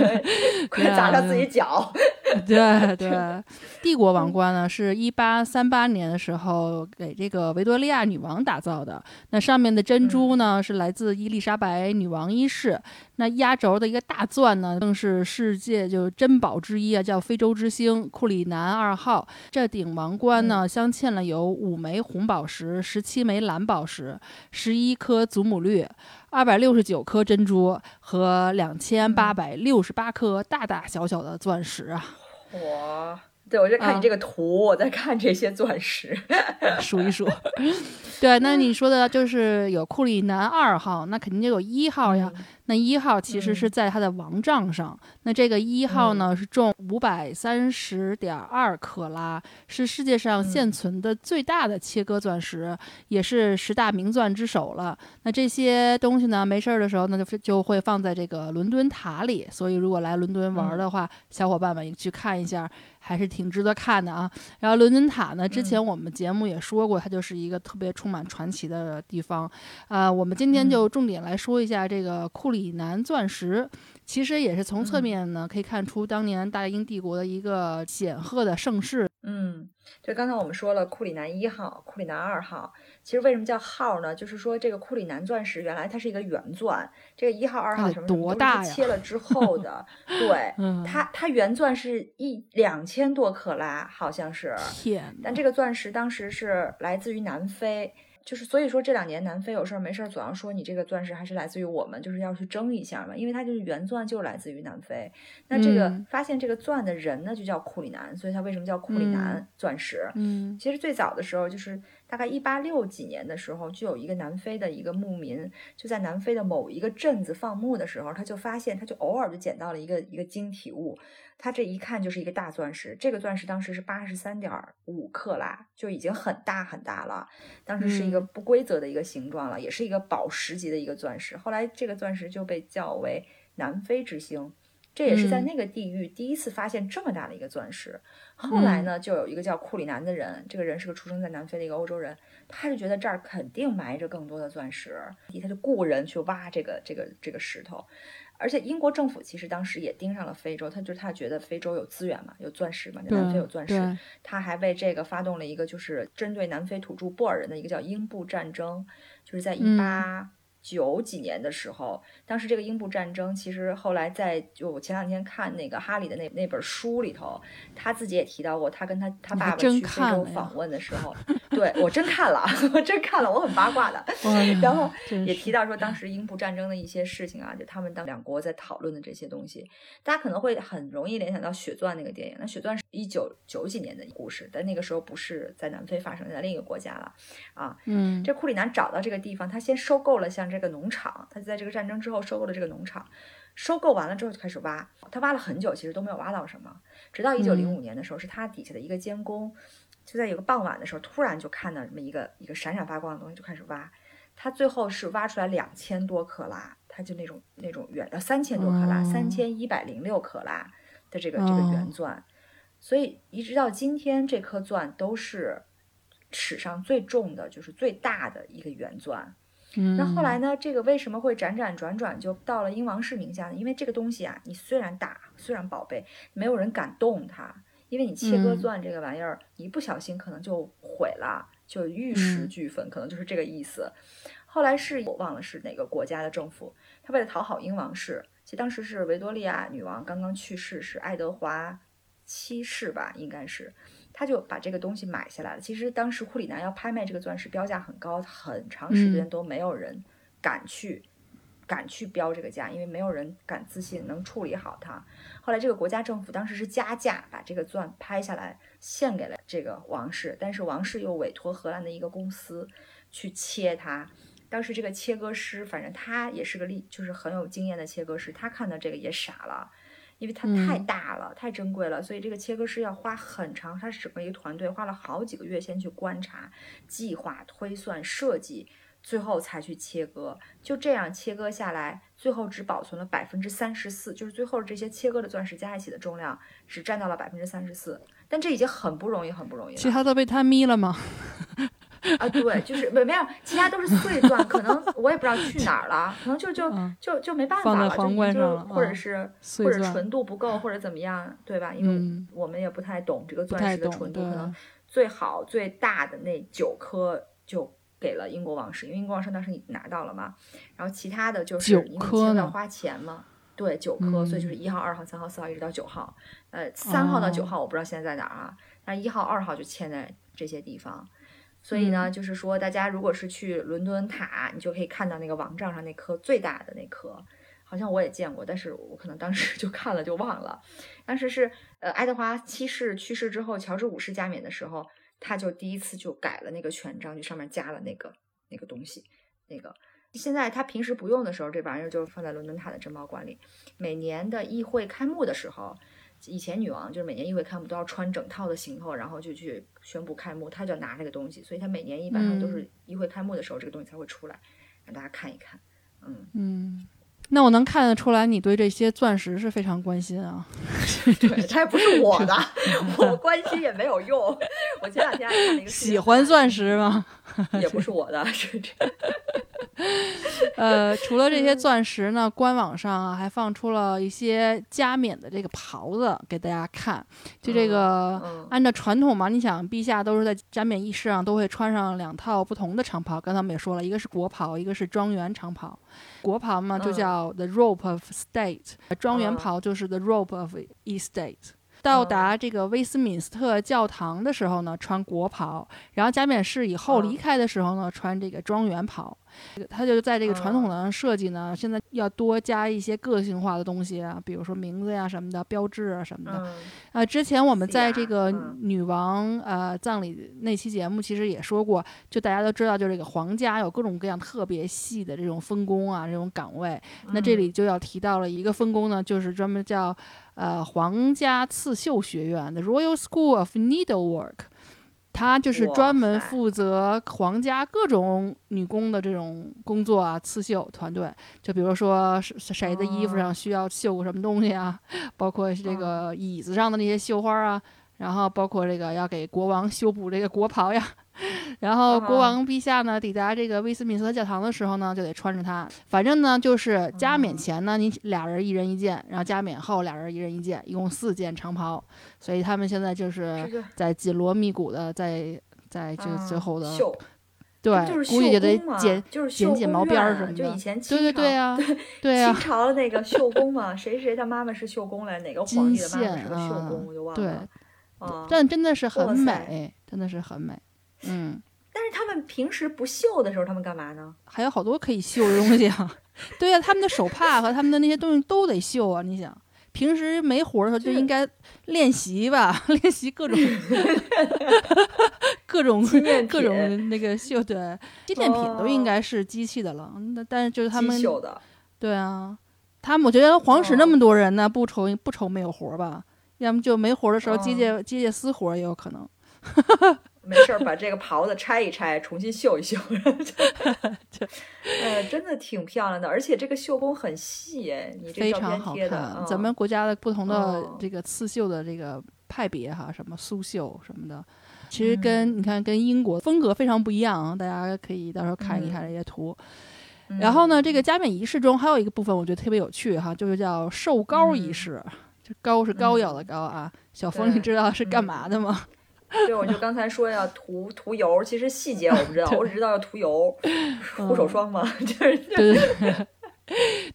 快砸到自己脚。对对，帝国王冠呢是一八三八年的时候给这个维多利亚女王打造的，那上面的珍珠呢是来自伊丽莎白女王一世。那压轴的一个大钻呢，更是世界就珍宝之一啊，叫非洲之星库里南二号。这顶王冠呢，镶嵌了有五枚红宝石、十七枚蓝宝石、十一颗祖母绿、二百六十九颗珍珠和两千八百六十八颗大大小小的钻石啊！哇！对，我在看你这个图，我在看这些钻石，数一数。对，那你说的就是有库里南二号，那肯定就有一号呀。那一号其实是在它的王杖上，那这个一号呢是重五百三十点二克拉，是世界上现存的最大的切割钻石，也是十大名钻之首了。那这些东西呢，没事儿的时候，呢就就会放在这个伦敦塔里。所以如果来伦敦玩的话，小伙伴们去看一下。还是挺值得看的啊。然后伦敦塔呢，之前我们节目也说过，它就是一个特别充满传奇的地方。呃，我们今天就重点来说一下这个库里南钻石。其实也是从侧面呢可以看出当年大英帝国的一个显赫的盛世。嗯，就刚才我们说了库里南一号、库里南二号。其实为什么叫号呢？就是说这个库里南钻石原来它是一个圆钻，这个一号、二号什么什么都是切了之后的。对，它它原钻是一两千多克拉，好像是。天！但这个钻石当时是来自于南非。就是所以说这两年南非有事儿没事儿总要说你这个钻石还是来自于我们，就是要去争一下嘛，因为它就是原钻就来自于南非。那这个发现这个钻的人呢就叫库里南，所以它为什么叫库里南钻石？嗯，其实最早的时候就是大概一八六几年的时候，就有一个南非的一个牧民就在南非的某一个镇子放牧的时候，他就发现他就偶尔就捡到了一个一个晶体物。他这一看就是一个大钻石，这个钻石当时是八十三点五克拉，就已经很大很大了。当时是一个不规则的一个形状了，也是一个宝石级的一个钻石。后来这个钻石就被叫为南非之星，这也是在那个地域第一次发现这么大的一个钻石。后来呢，就有一个叫库里南的人，这个人是个出生在南非的一个欧洲人，他就觉得这儿肯定埋着更多的钻石，他就雇人去挖这个这个这个石头。而且英国政府其实当时也盯上了非洲，他就是他觉得非洲有资源嘛，有钻石嘛，南非有钻石，他还为这个发动了一个就是针对南非土著布尔人的一个叫英布战争，就是在一八九几年的时候，当时这个英布战争，其实后来在就我前两天看那个哈里的那那本书里头，他自己也提到过，他跟他他爸爸去非洲访问的时候，对我真看了，我真看了，我很八卦的。然后也提到说当时英布战争的一些事情啊，就他们当两国在讨论的这些东西，大家可能会很容易联想到《血钻》那个电影。那《血钻》是一九九几年的故事，但那个时候不是在南非发生，在另一个国家了啊。嗯，这库里南找到这个地方，他先收购了像这。这个农场，他就在这个战争之后收购了这个农场，收购完了之后就开始挖，他挖了很久，其实都没有挖到什么，直到一九零五年的时候，是他底下的一个监工，就在有个傍晚的时候，突然就看到这么一个一个闪闪发光的东西，就开始挖，他最后是挖出来两千多克拉，他就那种那种圆的三千多克拉，三千一百零六克拉的这个这个圆钻，所以一直到今天，这颗钻都是史上最重的，就是最大的一个圆钻。那后来呢？这个为什么会辗转转转就到了英王室名下呢？因为这个东西啊，你虽然大，虽然宝贝，没有人敢动它，因为你切割钻这个玩意儿，一不小心可能就毁了，就玉石俱焚，可能就是这个意思。后来是我忘了是哪个国家的政府，他为了讨好英王室，其实当时是维多利亚女王刚刚去世，是爱德华七世吧，应该是。他就把这个东西买下来了。其实当时库里南要拍卖这个钻石，标价很高，很长时间都没有人敢去敢去标这个价，因为没有人敢自信能处理好它。后来这个国家政府当时是加价把这个钻拍下来，献给了这个王室，但是王室又委托荷兰的一个公司去切它。当时这个切割师，反正他也是个厉，就是很有经验的切割师，他看到这个也傻了。因为它太大了，太珍贵了，所以这个切割师要花很长，他是整个一个团队，花了好几个月先去观察、计划、推算、设计，最后才去切割。就这样切割下来，最后只保存了百分之三十四，就是最后这些切割的钻石加一起的重量只占到了百分之三十四。但这已经很不容易，很不容易了。其他都被他眯了吗？啊，对，就是没没有，其他都是碎 钻，可能我也不知道去哪儿了，可能就就就就没办法了，就就或者是或者纯度不够，或者怎么样，对吧？因为我们也不太懂这个钻石的纯度，可能最好最大的那九颗就给了英国王室，因为英国王室当时你拿到了嘛，然后其他的就是因为要花钱嘛，对，九颗，所以就是一号、二号、三号、四号一直到九号，呃，三号到九号我不知道现在在哪儿啊，但一号、二号就嵌在这些地方。所以呢，就是说，大家如果是去伦敦塔，你就可以看到那个王杖上那颗最大的那颗，好像我也见过，但是我可能当时 就看了就忘了。当时是呃，爱德华七世去世之后，乔治五世加冕的时候，他就第一次就改了那个权杖，就上面加了那个那个东西。那个现在他平时不用的时候，这玩意儿就放在伦敦塔的珍宝馆里。每年的议会开幕的时候。以前女王就是每年议会开幕都要穿整套的行头，然后就去宣布开幕，她就要拿这个东西，所以她每年一般上都是议会开幕的时候，这个东西才会出来，让大家看一看。嗯嗯，那我能看得出来，你对这些钻石是非常关心啊。对，它也不是我的，我关心也没有用。我前两天还看了一个喜欢钻石吗？也不是我的，是这。呃，除了这些钻石呢，官网上还放出了一些加冕的这个袍子给大家看。就这个，按照传统嘛，你想，陛下都是在加冕仪式上都会穿上两套不同的长袍。刚才我们也说了，一个是国袍，一个是庄园长袍。国袍嘛，就叫 the robe of state；庄园袍就是 the robe of estate。到达这个威斯敏斯特教堂的时候呢，穿国袍；然后加冕式以后离开的时候呢，穿这个庄园袍。他就在这个传统的设计呢，现在要多加一些个性化的东西啊，比如说名字呀什么的，标志啊什么的。啊，之前我们在这个女王呃葬礼那期节目其实也说过，就大家都知道，就这个皇家有各种各样特别细的这种分工啊，这种岗位。那这里就要提到了一个分工呢，就是专门叫呃皇家刺绣学院的 Royal School of Needlework。他就是专门负责皇家各种女工的这种工作啊，刺绣团队。就比如说谁谁的衣服上需要绣个什么东西啊，包括这个椅子上的那些绣花啊，然后包括这个要给国王修补这个国袍呀。然后国王陛下呢抵达这个威斯敏斯特教堂的时候呢，就得穿着它。反正呢，就是加冕前呢，你俩人一人一件，然后加冕后俩人一人一件，一共四件长袍。所以他们现在就是在紧锣密鼓的在在这最后的，对，就是估计就得绣工嘛剪就是绣剪剪毛边儿什么的。就以前对对清朝对啊，对清啊，朝的那个绣工嘛，谁谁他妈妈是绣工来，哪个皇金帝的妈妈线是个绣啊工，我就忘对但真的是很美，真的是很美。嗯，但是他们平时不绣的时候，他们干嘛呢？还有好多可以绣的东西啊。对呀、他们的手帕和他们的那些东西都得绣啊。你想，平时没活儿的时候就应该练习吧，练习各种 各种各种那个绣对纪念品都应该是机器的了。那但是就是他们绣的，对啊，他们我觉得皇室那哦么多人呢，不愁不愁没有活儿吧？要么就没活儿的时候，机哦械机械私活儿也有可能。没事儿把这个袍子拆一拆，重新绣一绣。呃，真的挺漂亮的，而且这个绣工很细哎，你这照非常好片贴的，看。嗯咱们国家的不同的哦这个刺绣的这个派别哈，什么苏绣什么的，其实跟、你看跟英国风格非常不一样，大家可以到时候看一看这些图。然后呢，这个加冕仪式中还有一个部分我觉得特别有趣哈，就是叫寿高仪嗯式。这糕是膏药的膏啊，小峰，你知道是干嗯嘛的吗？对，我就刚才说要涂涂油，其实细节我不知道，我只知道要涂油，护手霜嘛，就是对对对，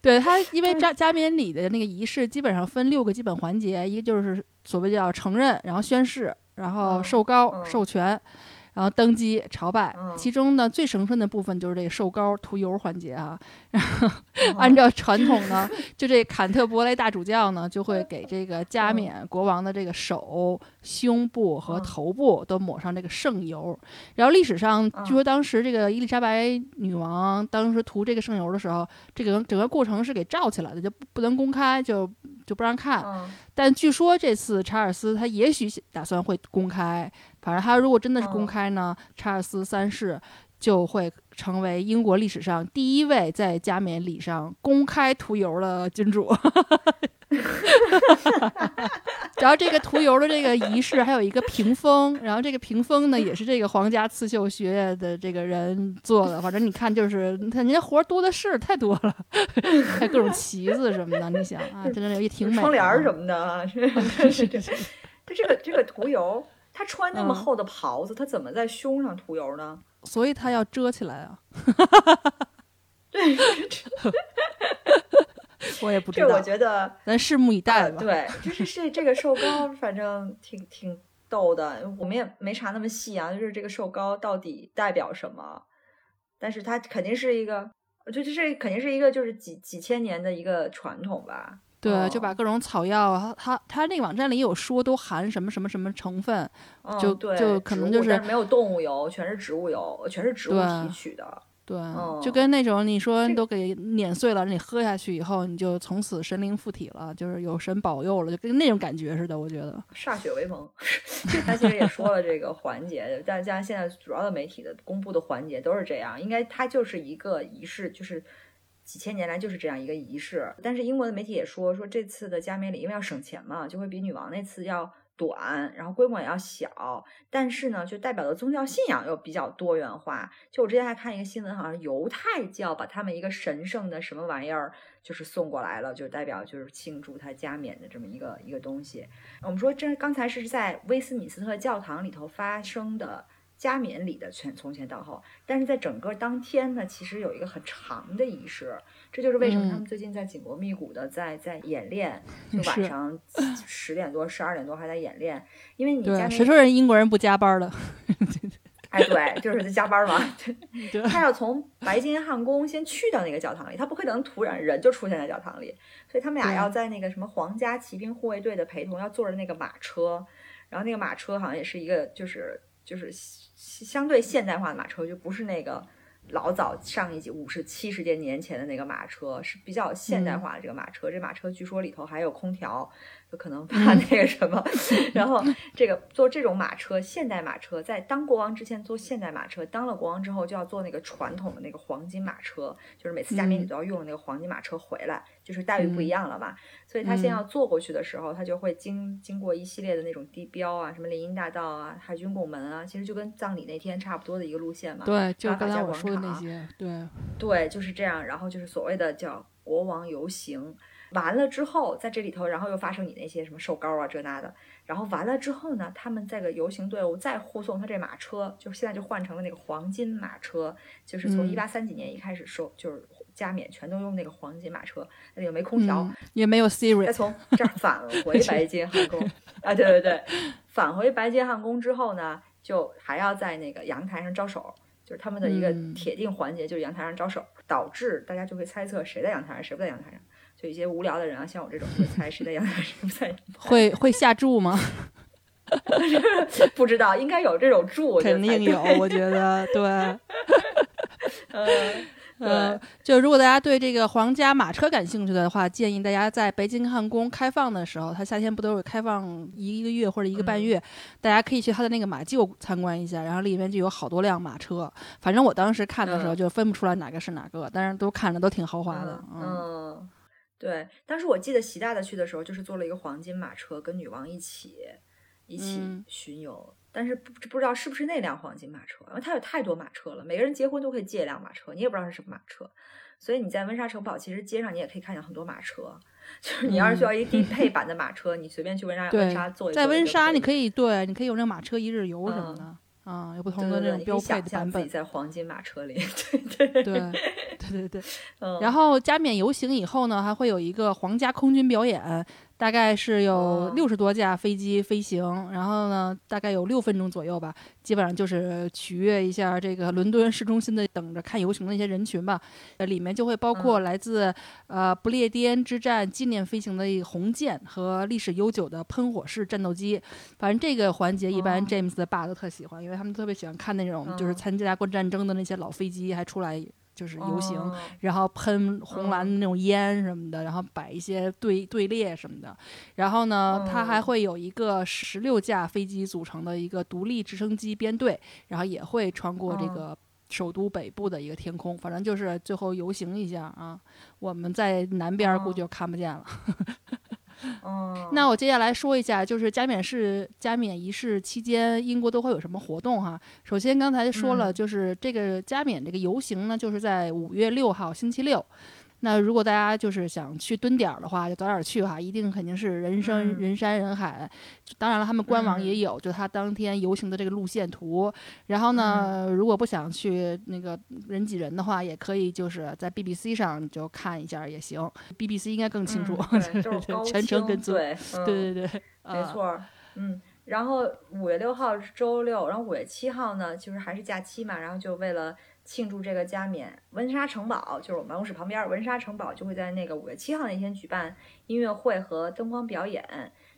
对它，因为加加冕礼的那个仪式基本上分六个基本环节，一个就是所谓叫承认，然后宣誓，然后嗯受膏、嗯授权，然后登基朝拜。嗯其中呢，最神圣的部分就是这个受膏涂油环节啊。嗯按照传统呢，就这坎特伯雷大主教呢，就会给这个加冕国王的这个手、胸部和嗯头部都抹上这个圣油。然后历史上嗯据说当时这个伊丽莎白女王当时涂这个圣油的时候，这个整个过程是给罩起来的，就不不能公开，就就不让看。嗯但据说这次查尔斯他也许打算会公开，反正他如果真的是公哦开呢，查尔斯三世就会成为英国历史上第一位在加冕礼上公开涂油的君主。然后这个涂油的这个仪式还有一个屏风，然后这个屏风呢也是这个皇家刺绣学院的这个人做的，反正你看就是他人家活儿多的是，太多了，还有各种旗子什么的，你想啊，真的也挺美。窗帘儿什么的啊，是是是这这个这个涂油，他穿那么嗯厚的袍子，他怎么在胸上涂油呢？所以他要遮起来啊。对，我也不知道这我，觉得咱拭目以待呃吧。对，就是这这个瘦高，反正挺挺逗的。我们也没查那么细啊，就是这个瘦高到底代表什么？但是它肯定是一个，就就是肯定是一个就是几几千年的一个传统吧。对，就哦把各种草药，它它它那个网站里有说都含什么什么什么成分，就嗯对就可能就是没有动物油，全是植物油，全是植物提取的。对，哦就跟那种你说这都给碾碎了，你喝下去以后，你就从此神灵附体了，就是有神保佑了，就跟那种感觉似的。我觉得，歃血为盟，他其实也说了这个环节，但加上现在主要的媒体的公布的环节都是这样，应该它就是一个仪式，就是几千年来就是这样一个仪式。但是英国的媒体也说，说这次的加冕礼因为要省钱嘛，就会比女王那次要短，然后规模也要小，但是呢，就代表的宗教信仰又比较多元化。就我之前还看一个新闻，好像犹太教把他们一个神圣的什么玩意儿就是送过来了，就代表就是庆祝他加冕的这么一个一个东西。我们说这刚才是在威斯敏斯特教堂里头发生的加冕礼的全从前到后，但是在整个当天呢，其实有一个很长的仪式，这就是为什么他们嗯。最近在紧锣密鼓的在在演练，就晚上。十点多、十二点多还在演练，因为你加谁说人英国人不加班了？哎，对，就是在加班嘛。对，他要从白金汉宫先去到那个教堂里，他不可能突然人就出现在教堂里，所以他们俩要在那个什么皇家骑兵护卫队的陪同，要坐着那个马车，然后那个马车好像也是一个就是就是相对现代化的马车，就不是那个老早上一集五十七十年前的那个马车，是比较现代化的这个马车。这马车据说里头还有空调，就可能怕那个什么。然后这个坐这种马车，现代马车，在当国王之前坐现代马车，当了国王之后就要坐那个传统的那个黄金马车，就是每次加冕礼嗯都要用那个黄金马车回来，就是待遇不一嗯样了嘛。所以他先嗯要坐过去的时候，他就会经经过一系列的那种地标啊，什么林荫大道啊、海军拱门啊，其实就跟葬礼那天差不多的一个路线嘛。对，就刚才我说的那些，对，对，就是这样。然后就是所谓的叫国王游行，完了之后，在这里头，然后又发生你那些什么瘦高啊这那的，然后完了之后呢，他们这个游行队伍再护送他这马车，就是现在就换成了那个黄金马车，就是从一八三几年一开始收，就是加冕全都用那个黄金马车，那个没空调，也没有 Siri，他从这儿返回白金汉宫啊，对对对，返回白金汉宫之后呢，就还要在那个阳台上招手。就是他们的一个铁定环节，就是阳台上招手，导致大家就会猜测谁在阳台上，谁不在阳台上。就一些无聊的人啊，像我这种会猜谁在阳台上，谁不在。会会下注吗？不知道，应该有这种注，肯定有，我觉得对。嗯。呃，就如果大家对这个皇家马车感兴趣的话，建议大家在北京汉宫开放的时候，它夏天不都是开放一个月或者一个半月，大家可以去它的那个马厩参观一下，然后里面就有好多辆马车。反正我当时看的时候就分不出来哪个是哪个，但是都看着都挺豪华的。嗯，对，当时我记得习大大去的时候，就是坐了一个黄金马车，跟女王一起一起巡游。但是不不知道是不是那辆黄金马车，因为它有太多马车了，每个人结婚都可以借一辆马车，你也不知道是什么马车，所以你在温莎城堡其实街上你也可以看见很多马车，就是你要是需要一低配 版的马车，你随便去温莎温莎坐一坐。在温莎你可以对，你可以有那个马车一日游什么的，啊，有不同的那种标配的版本。在黄金马车里，对对对对对对。嗯然后加冕游行以后呢，还会有一个皇家空军表演。大概是有六十多架飞机飞行，然后呢，大概有六分钟左右吧，基本上就是取悦一下这个伦敦市中心的等着看游行的一些人群吧。呃，里面就会包括来自呃不列颠之战纪念飞行的一个红箭和历史悠久的喷火式战斗机。反正这个环节一般 James 的爸都特喜欢，因为他们特别喜欢看那种就是参加过战争的那些老飞机还出来。就是游行，然后喷红蓝的那种烟什么的，然后摆一些队队列什么的。然后呢，它还会有一个十六架飞机组成的一个独立直升机编队，然后也会穿过这个首都北部的一个天空。反正就是最后游行一下啊，我们在南边估计就看不见了。哦，那我接下来说一下，就是加冕式、加冕仪式期间，英国都会有什么活动哈？首先刚才说了，就是这个加冕这个游行呢，就是在五月六号星期六。那如果大家就是想去蹲点儿的话，就早点去哈，一定肯定是人生人山人海。当然了，他们官网也有，就他当天游行的这个路线图。然后呢，如果不想去那个人挤人的话，也可以就是在 BBC 上就看一下也行。BBC 应该更清楚，全程跟对，对对对，没错，嗯。然后五月六号是周六，然后五月七号呢，就是还是假期嘛，然后就为了。庆祝这个加冕，温莎城堡就是我们办公室旁边，温莎城堡就会在那个五月七号那天举办音乐会和灯光表演。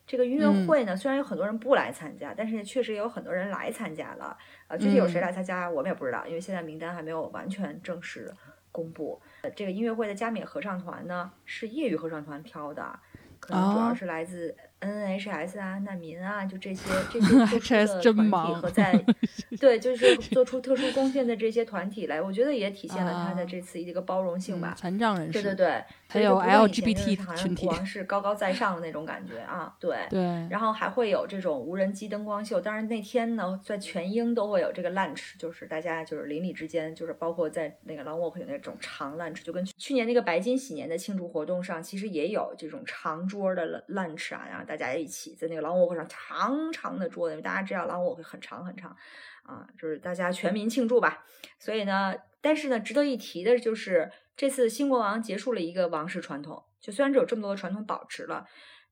这个音乐会呢，虽然有很多人不来参加，但是确实也有很多人来参加了。呃，具体有谁来参加，我们也不知道，因为现在名单还没有完全正式公布。呃这个音乐会的加冕合唱团呢，是业余合唱团挑的，可能主要是来自。NHS 啊，难民啊，就这些这些 特殊的团体和在 对，就是做出特殊贡献的这些团体来，我觉得也体现了他的这次一个包容性吧。残障人士，对对对，还有 LGBT 群体，是高高在上的那种感觉啊。对对，然后还会有这种无人机灯光秀。当然那天呢，在全英都会有这个 lunch，就是大家就是邻里之间，就是包括在那个 Long Walk 有那种长 lunch，就跟去年那个白金禧年的庆祝活动上，其实也有这种长桌的 lunch 啊，然后大家一起在那个狼窝会上长长的桌子，因为大家知道狼窝会很长很长，啊，就是大家全民庆祝吧。所以呢，但是呢，值得一提的就是这次新国王结束了一个王室传统，就虽然只有这么多的传统保持了，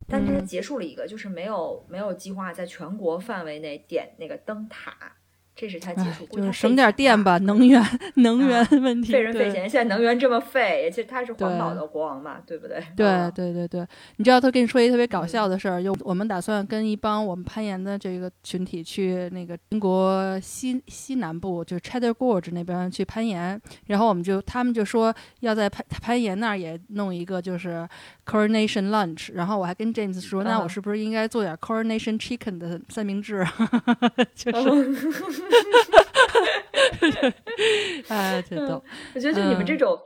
但是结束了一个，就是没有没有计划在全国范围内点那个灯塔。这是它技术，就是省点电吧，能源能源问题，费人费钱。现在能源这么费，其实他是环保的国王嘛，对不对？对对对对，你知道他跟你说一个特别搞笑的事儿，就我们打算跟一帮我们攀岩的这个群体去那个英国西西南部，就是 Cheddar Gorge 那边去攀岩，然后我们就他们就说要在攀攀岩那儿也弄一个就是 Coronation Lunch，然后我还跟 James 说，那我是不是应该做点 Coronation Chicken 的三明治？就是。哈哈哈哈哈！哎，挺逗。我觉得就你们这种，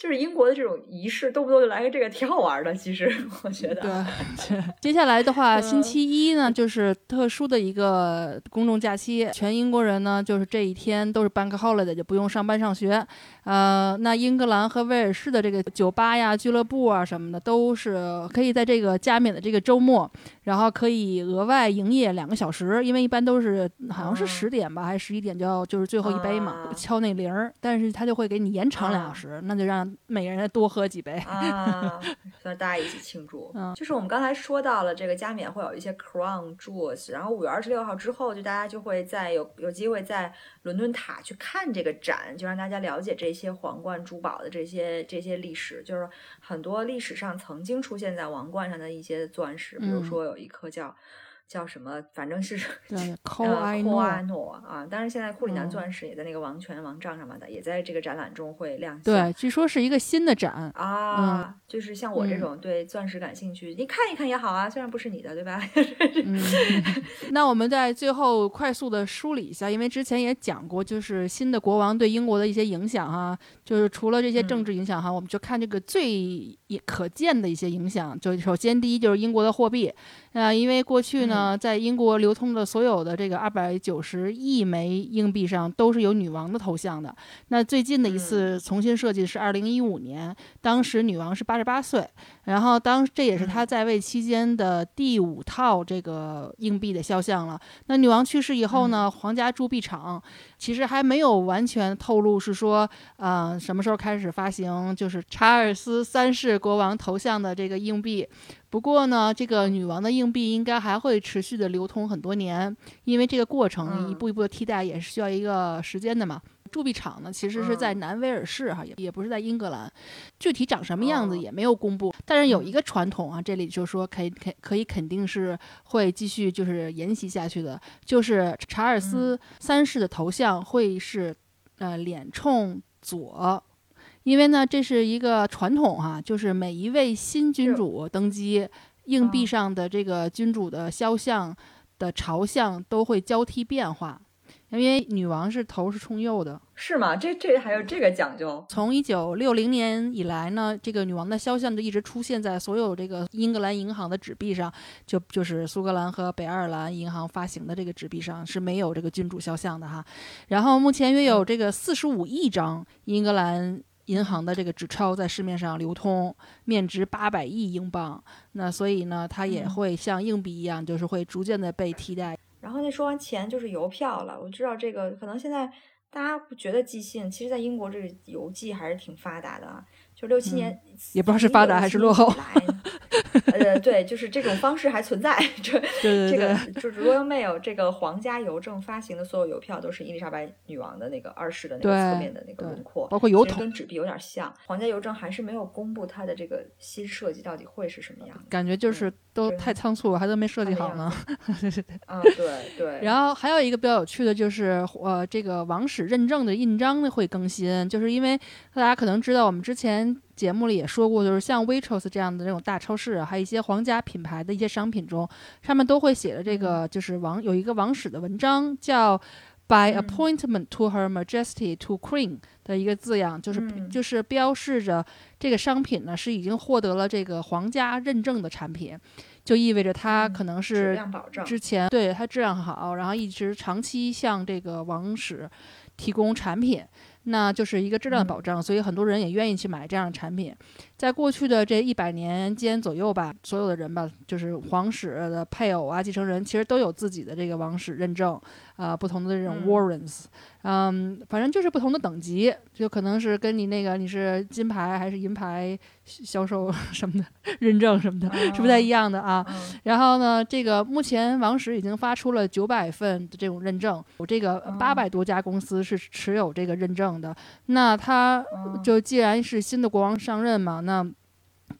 就是英国的这种仪式，动不动就来个这个，挺好玩的。其实我觉得。对，接下来的话，星期一呢，就是特殊的一个公众假期，全英国人呢，就是这一天都是 Bank Holiday，就不用上班上学。呃，那英格兰和威尔士的这个酒吧呀、俱乐部啊什么的，都是可以在这个加冕的这个周末，然后可以额外营业两个小时，因为一般都是好像是十点吧，还是十一点就要就是最后一杯嘛，敲那铃儿，但是他就会给你延长两小时，那就让每个人多喝几杯啊，让大家一起庆祝。嗯，就是我们刚才说到了这个加冕会有一些 crown jewels，然后五月二十六号之后，就大家就会在有有机会在伦敦塔去看这个展，就让大家了解这。些皇冠珠宝的这些这些历史，就是很多历史上曾经出现在王冠上的一些钻石，比如说有一颗叫。叫什么？反正是 对，科埃诺啊。当然，现在库里南钻石也在那个王权王杖上面的，也在这个展览中会亮相。对，据说是一个新的展啊。就是像我这种对钻石感兴趣，你看一看也好啊。虽然不是你的，对吧？那我们在最后快速的梳理一下，因为之前也讲过，就是新的国王对英国的一些影响哈。就是除了这些政治影响哈，我们就看这个最可见的一些影响。就首先第一就是英国的货币。啊，因为过去呢，在英国流通的所有的这个二百九十亿枚硬币上都是有女王的头像的。那最近的一次重新设计是二零一五年，当时女王是八十八岁，然后当这也是她在位期间的第五套这个硬币的肖像了。那女王去世以后呢，皇家铸币厂其实还没有完全透露是说，呃，什么时候开始发行就是查尔斯三世国王头像的这个硬币。不过呢，这个女王的硬币应该还会持续的流通很多年，因为这个过程一步一步的替代也是需要一个时间的嘛。铸币厂呢，其实是在南威尔士哈，也也不是在英格兰，具体长什么样子也没有公布。但是有一个传统啊，这里就说可以肯可以肯定是会继续就是沿袭下去的，就是查尔斯三世的头像会是呃脸冲左。因为呢，这是一个传统哈，就是每一位新君主登基，硬币上的这个君主的肖像的朝向都会交替变化。因为女王是头是冲右的，是吗？这这还有这个讲究？从一九六零年以来呢，这个女王的肖像就一直出现在所有这个英格兰银行的纸币上，就就是苏格兰和北爱尔兰银行发行的这个纸币上是没有这个君主肖像的哈。然后目前约有这个四十五亿张英格兰。银行的这个纸钞在市面上流通，面值八百亿英镑。那所以呢，它也会像硬币一样，就是会逐渐的被替代。然后那说完钱就是邮票了。我知道这个可能现在大家不觉得寄信，其实在英国这个邮寄还是挺发达的啊。就六七年，也不知道是发达还是落后。呃，对，就是这种方式还存在。这这个就是 Royal Mail 这个皇家邮政发行的所有邮票都是伊丽莎白女王的那个二世的那个侧面的那个轮廓，包括邮筒跟纸币有点像。皇家邮政还是没有公布它的这个新设计到底会是什么样的，感觉就是都太仓促了，还都没设计好呢。啊，对对。然后还有一个比较有趣的就是，呃，这个王室认证的印章呢会更新，就是因为大家可能知道我们之前。节目里也说过，就是像 Waitrose 这样的这种大超市，还有一些皇家品牌的一些商品中，上面都会写着这个，就是王有一个王室的文章，叫 By appointment to Her Majesty to Queen 的一个字样，就是就是标示着这个商品呢是已经获得了这个皇家认证的产品，就意味着它可能是之前对它质量好，然后一直长期向这个王室提供产品。那就是一个质量保障，所以很多人也愿意去买这样的产品。在过去的这一百年间左右吧，所有的人吧，就是皇室的配偶啊、继承人，其实都有自己的这个王室认证。啊，不同的这种 warrants，嗯，反正就是不同的等级，就可能是跟你那个你是金牌还是银牌销售 什么的认证什么的，是不太一样的啊。然后呢，这个目前王室已经发出了九百份的这种认证，有这个八百多家公司是持有这个认证的。那他就既然是新的国王上任嘛，那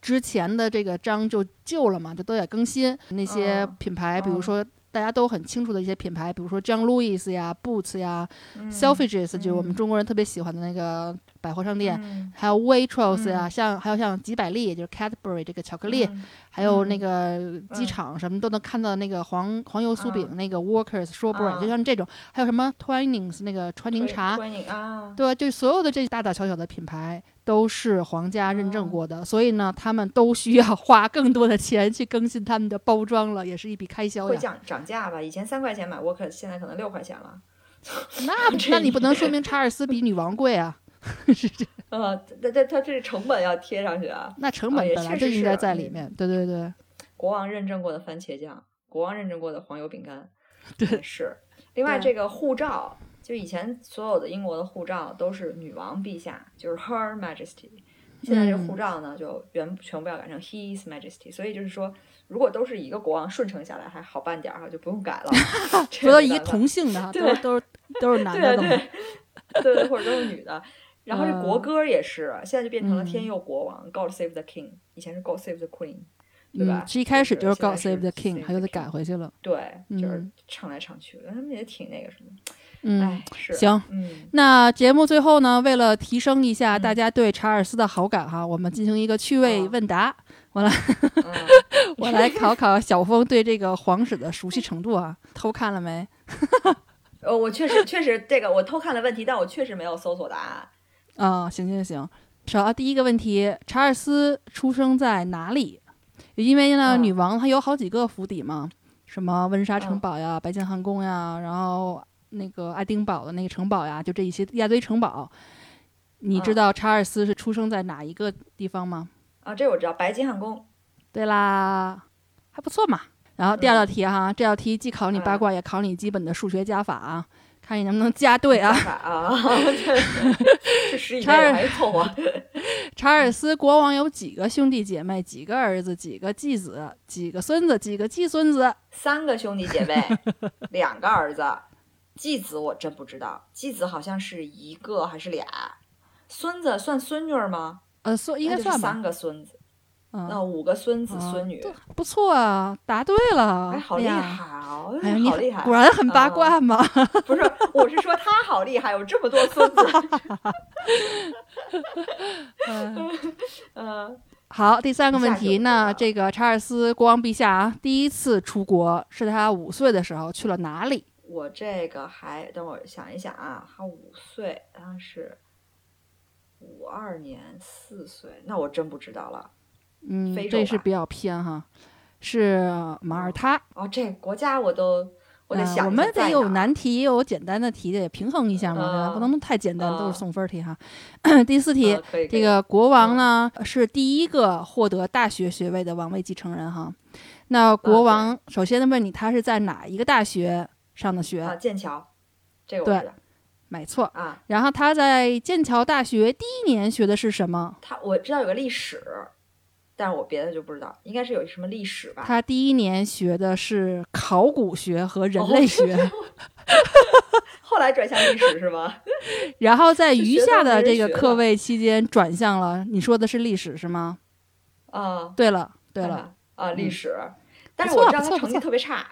之前的这个章就旧了嘛，就都得更新那些品牌，比如说。大家都很清楚的一些品牌，比如说 John Lewis 呀、Boots 呀、Selfridges，就是我们中国人特别喜欢的那个百货商店，还有 Waitrose 呀，像还有像吉百利，也就是 Cadbury 这个巧克力。还有那个机场什么都能看到那个黄黄油酥饼，那个 Workers Strawberry，就像这种，还有什么 Twinings 那个川宁茶，对吧？就所有的这大大小小的品牌都是皇家认证哦过的，所以呢，他们都需要花更多的钱去更新他们的包装了，也是一笔开销呀。会涨涨价吧？以前三块钱买沃克，现在可能六块钱了。那这那你不能说明查尔斯比女王贵啊？是这 呃，它它它这个成本要贴上去啊。那成本本来就应该在里面。对对对，国王认证过的番茄酱，国王认证过的黄油饼干，对是。另外，这个护照，就以前所有的英国的护照都是女王陛下，就是 Her Majesty。现在这个护嗯照呢，就原全部要改成 His Majesty。所以就是说，如果都是一个国王顺承下来，还好办点儿哈，就不用改了。这说到一个同性的哈，都对是都是都是男的的。对，对对，或者都是女的。然后这国嗯歌也是，现在就变成了天嗯佑国王、God Save the King，以前是 God Save the Queen，对吧嗯，？是一开始就是现在 God Save the King，Save 他又得改回去了。对，就是嗯唱来唱去的，他们也挺那个什么。嗯哎，，是行，嗯，那节目最后呢，为了提升一下嗯大家对查尔斯的好感哈，我们进行一个趣味哦问答。嗯 我来考考小峰对这个皇室的熟悉程度啊，偷看了没？呃，我确实确实这个我偷看了问题，但我确实没有搜索答案。啊、行行行，首啊，第一个问题，查尔斯出生在哪里？因为呢，嗯女王她有好几个府邸嘛，什么温莎城嗯堡呀、白金汉宫呀，然后那个爱丁堡的那个城堡呀，就这一些一大堆城堡。你知嗯道查尔斯是出生在哪一个地方吗？啊，这我知道，白金汉宫。对啦，还不错嘛。然后第二道题哈，这道题既考你八嗯卦，也考你基本的数学加法啊，看你能不能加对啊。查尔的还凑合？查尔斯国王有几个兄弟姐妹？几个儿子？几个继子？几个孙子？几个继孙子？三个兄弟姐妹，两个儿子，继子我真不知道，继子好像是一个还是俩，孙子算孙女儿吗？呃，算应该算吧。三个孙子，那嗯，五个孙子嗯孙女，不错啊，答对了。哎，好厉害哦，哎呀，好厉害！果然很八啊卦嘛。不是，我是说他好厉害，有这么多孙子。嗯 嗯，好，第三个问题，那这个查尔斯国王陛下啊，第一次出国是他五岁的时候去了哪里？我这个还等我想一想啊，他五岁，他是五二年四岁，那我真不知道了。嗯这是比较偏哈，是马耳他。哦，这国家我都我得啊想我们得有难题，也有简单的题，得平衡一下嘛，对吧？不嗯能太简单，都嗯是送分题哈。第四题，这个国王嗯呢是第一个获得大学学位的王位继承人哈。那国王首先问你，他是在哪一个大学上的学？啊，剑桥，这个我对知道没错。啊。然后他在剑桥大学第一年学的是什么？他我知道有个历史，但是我别的就不知道，应该是有什么历史吧？他第一年学的是考古学和人哦类学。后来转向历史是吗？然后在余下的这个课位期间转向了，你说的是历史是吗？啊，对了，对了，看啊，历嗯史。但是我知道他成绩特别差，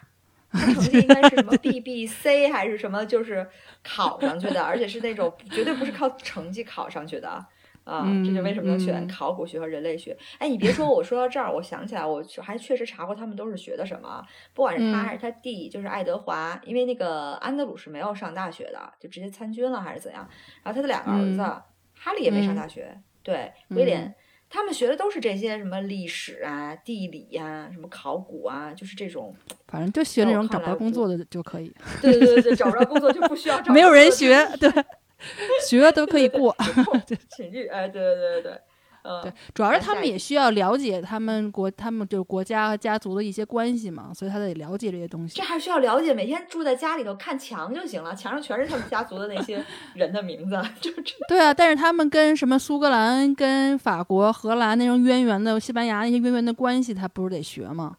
他成绩应该是什么 BBC 还是什么，就是考上去的，而且是那种绝对不是靠成绩考上去的。啊，这就为什么能选考古学和人类学？哎，你别说，我说到这儿，我想起来，我还确实查过他们都是学的什么，不管是他嗯还是他弟，就是爱德华，因为那个安德鲁是没有上大学的，就直接参军了还是怎样？然后他的两个儿子，嗯哈利也没上嗯大学，对，威廉嗯他们学的都是这些什么历史啊、地理呀、什么考古啊，就是这种。反正就学那种找不不着工作的就可以，对对对对，找不着工作就不需要 找没有人学，对，学都可以过。请剧，哎，对对对对对，嗯，对，主要是他们也需要了解他们国，他们就是国家和家族的一些关系嘛，所以他得了解这些东西这。还需要了解，每天住在家里头看墙就行了，墙上全是他们家族的那些人的名字，就这。对啊，但是他们跟什么苏格兰、跟法国、荷兰那种渊源的、西班牙那些渊源的关系，他不是得学吗？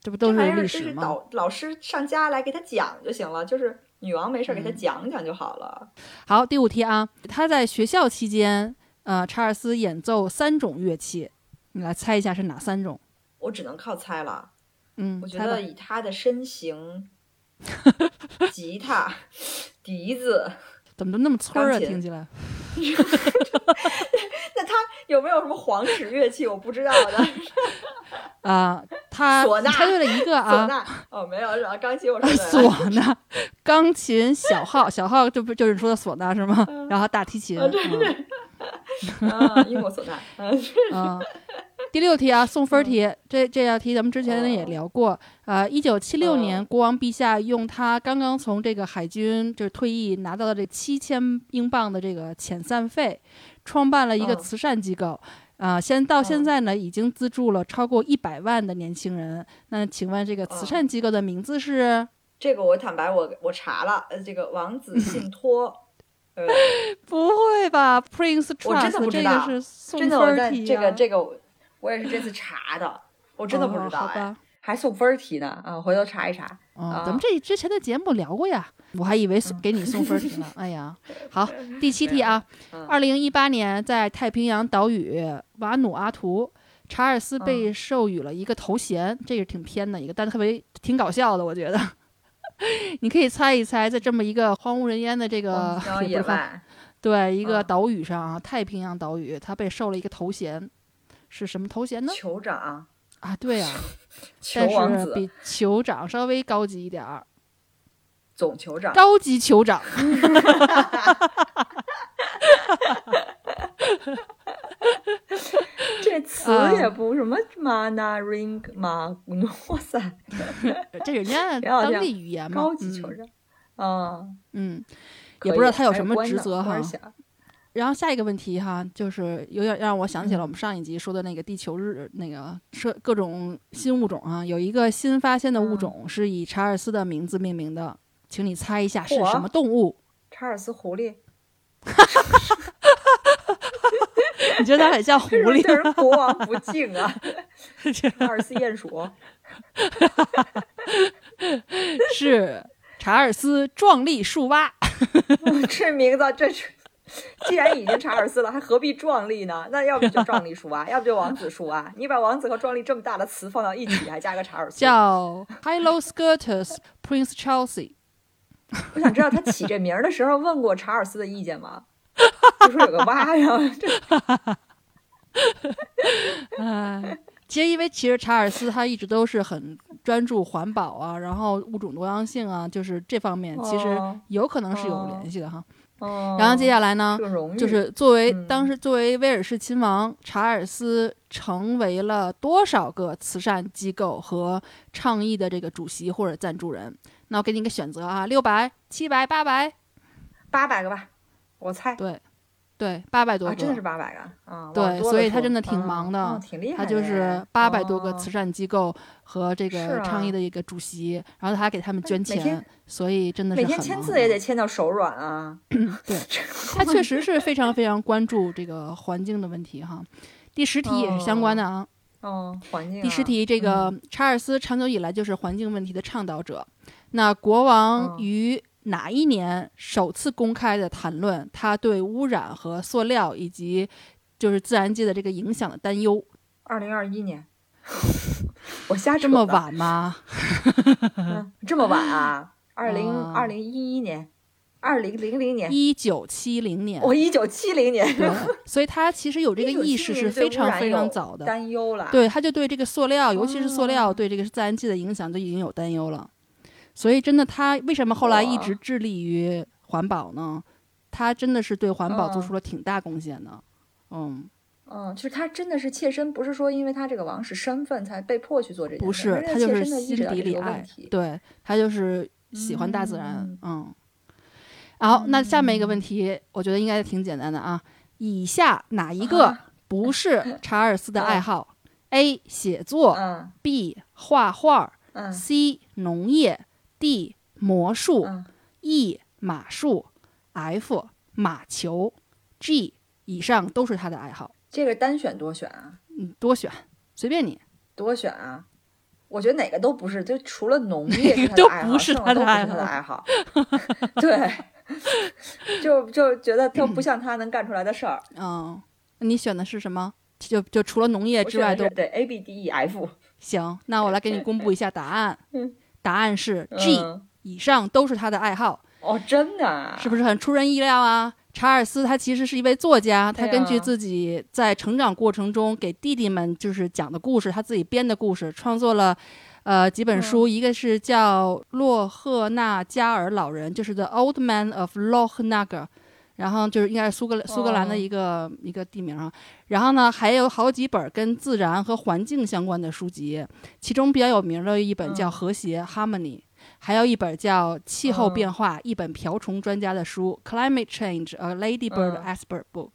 这不都这玩意历儿就是史吗？导老师上家来给他讲就行了，就是女王没事儿给他嗯讲讲就好了。好，第五题啊，他在学校期间，呃，查尔斯演奏三种乐器，你来猜一下是哪三种？我只能靠猜了。嗯，我觉得以他的身形，吉他、笛子，怎么都那么村儿啊？听起来。那他有没有什么皇室乐器？我不知道的。啊、他猜对了一个唢啊，呐哦，没有，是吧？钢琴我说唢。呐、钢琴、小号，小号就不就是你说的唢呐是吗？然后大提琴，啊对嗯啊，因我所难。嗯，第六题啊，送分题。这这道题咱们之前也聊过。呃，一九七六年，国王陛下用他刚刚从这个海军就是退役拿到的这七千英镑的这个遣散费，创办了一个慈善机构。啊，现到现在呢，已经资助了超过一百万的年轻人。那请问这个慈善机构的名字是？这个我坦白，我我查了，呃，这个王子 信托。呃，不会吧，Prince Trust？我真的不知道，真的我在这个这个，我也是这次查的，我真的不知道哎，还送分题呢啊，回头查一查。啊，咱们这之前的节目聊过呀，我还以为送给你送分题呢。哎呀，好，第七题啊，二零一八年在太平洋岛屿瓦努阿图，查尔斯被授予了一个头衔，这个挺偏的一个，但特别挺搞笑的，我觉得。你可以猜一猜，在这么一个荒无人烟的这个野外，对一个岛屿上啊，太平洋岛屿，他被授了一个头衔，是什么头衔呢？酋长啊，对啊，但是比酋长稍微高级一点儿，总酋长，高级酋长。这词也不什么 mana ring 吗？哇塞，这人家当地语言嘛，高级酋长。啊，嗯，也不知道他有什么职责哈。然后下一个问题哈，就是有点让我想起了我们上一集说的那个地球日那个说各种新物种啊，有一个新发现的物种是以查尔斯的名字命名的，请你猜一下是什么动物？查尔斯狐狸。你觉得它很像 狐狸？这是国王不敬啊！查尔斯鼹鼠是查尔斯壮丽树蛙。这名字，这 既然已经查尔斯了，还何必壮丽呢？那要不就壮丽树蛙，要不就王子树蛙。你把王子和壮丽这么大的词放到一起，还加个查尔斯，叫 Hyloskirtus Prince Charles。我想知道他起这名儿的时候问过查尔斯的意见吗？就说有个蛙呀，哎，其实因为其实查尔斯他一直都是很专注环保啊，然后物种多样性啊，就是这方面其实有可能是有联系的哈。然后接下来呢，就是作为当时作为威尔士亲王，查尔斯成为了多少个慈善机构和倡议的这个主席或者赞助人？那我给你一个选择啊，六百、七百、八百，八百个吧。我猜对，对，八百多个，真的是八百个啊！对，所以他真的挺忙的，挺厉害。他就是八百多个慈善机构和这个倡议的一个主席，然后他还给他们捐钱，所以真的是每天签字也得签到手软啊。对，他确实是非常非常关注这个环境的问题哈。第十题也是相关的啊。哦，环境。第十题，这个查尔斯长久以来就是环境问题的倡导者。那国王于。哪一年首次公开的谈论他对污染和塑料以及就是自然界的这个影响的担忧？二零二一年，我瞎这么晚吗？这么晚啊？二零二零一一年，二零零零年，一九七零年，我一九七零年，所以他其实有这个意识是非常非常早的担忧了。对，他就对这个塑料，尤其是塑料对这个自然界的影响就已经有担忧了。所以，真的，他为什么后来一直致力于环保呢？他真的是对环保做出了挺大贡献的。嗯嗯，就是他真的是切身，不是说因为他这个王室身份才被迫去做这件事，不是，他就是心底里爱，对他就是喜欢大自然。嗯。好，那下面一个问题，我觉得应该挺简单的啊。以下哪一个不是 查尔斯的爱好？A. 写作，B. 画画，C. 农业。D 魔术，E 马术，F 马球，G 以上都是他的爱好。这个单选多选啊？嗯，多选，随便你。多选啊？我觉得哪个都不是，就除了农 业都不是他的爱好。对，就就觉得都不像他能干出来的事儿。嗯，你选的是什么？就就除了农业之外都对 A B D E F。行，那我来给你公布一下答案。答案是 G，以上都是他的爱好哦，真的，啊？是不是很出人意料啊？查尔斯他其实是一位作家，他根据自己在成长过程中给弟弟们就是讲的故事，他自己编的故事，创作了呃几本书，一个是叫《洛赫纳加尔老人》，就是 The Old Man of Loch Nagar，然后就是应该是苏格苏格兰的哦一个、一个地名啊。然后呢，还有好几本跟自然和环境相关的书籍，其中比较有名的一本叫《嗯和谐》（Harmony）。还有一本叫《气候嗯变化》，一本瓢虫专家的书《Climate Change: A Ladybird 嗯 Expert Book》。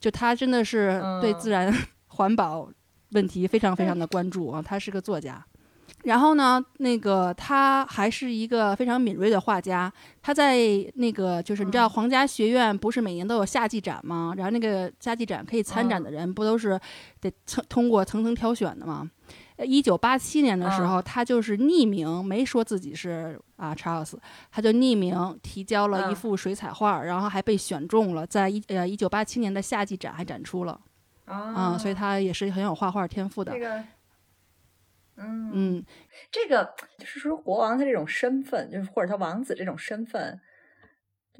就他真的是对嗯自然 环保问题非常非常的关注啊，他是个作家。然后呢，那个他还是一个非常敏锐的画家。他在那个就是你知道嗯皇家学院不是每年都有夏季展吗？然后那个夏季展可以参展的人不都是得层通过层层挑选的吗？一九八七年的时候，他就是匿名，没说自己是啊查尔斯，他就匿名提交了一嗯幅水彩画，然后还被选中了，在一呃一九八七年的夏季展还展出了。啊嗯，所以他也是很有画画天赋的这。个，嗯嗯，这个就是说国王他这种身份，就是或者他王子这种身份，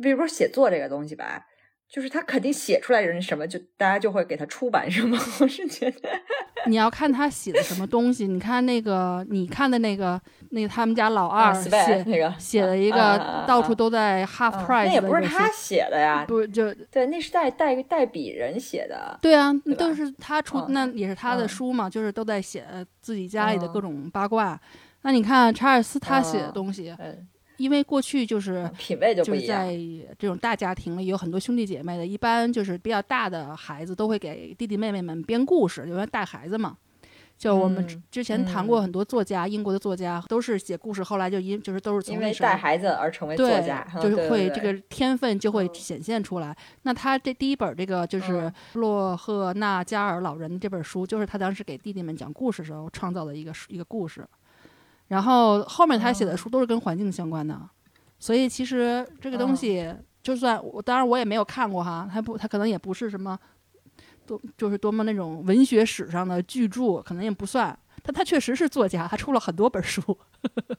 比如说写作这个东西吧，就是他肯定写出来人什么，就大家就会给他出版什么。我是觉得，你要看他写的什么东西。你看那个，你看的那个，那个他们家老二啊写、，Spy 那个写了一个啊到处都在 half 啊 price 那也不是他写的呀，不就对，那是代代代笔人写的。对啊，对都是他出，嗯那也是他的嗯书嘛，就是都在写自己家里的嗯各种八卦。那你看查尔斯他写的嗯东西，嗯，因为过去就是品味就不一样。就是在这种大家庭里有很多兄弟姐妹的，一般就是比较大的孩子都会给弟弟妹妹们编故事，因为带孩子嘛。就我们之前谈过嗯很多作家，英国的作家都是写故事，后来就因就是都是从因为那时候带孩子而成为作对家，，嗯就是会这个天分就会嗯显现出来。那他这第一本这个就是嗯洛赫纳加尔老人这本书，就是他当时给弟弟们讲故事时候创造的一个一个故事。然后后面他写的哦书都是跟环境相关的，所以其实这个东哦西，就算我当然我也没有看过哈，他不他可能也不是什么多就是多么那种文学史上的巨著，可能也不算。但他确实是作家，他出了很多本书，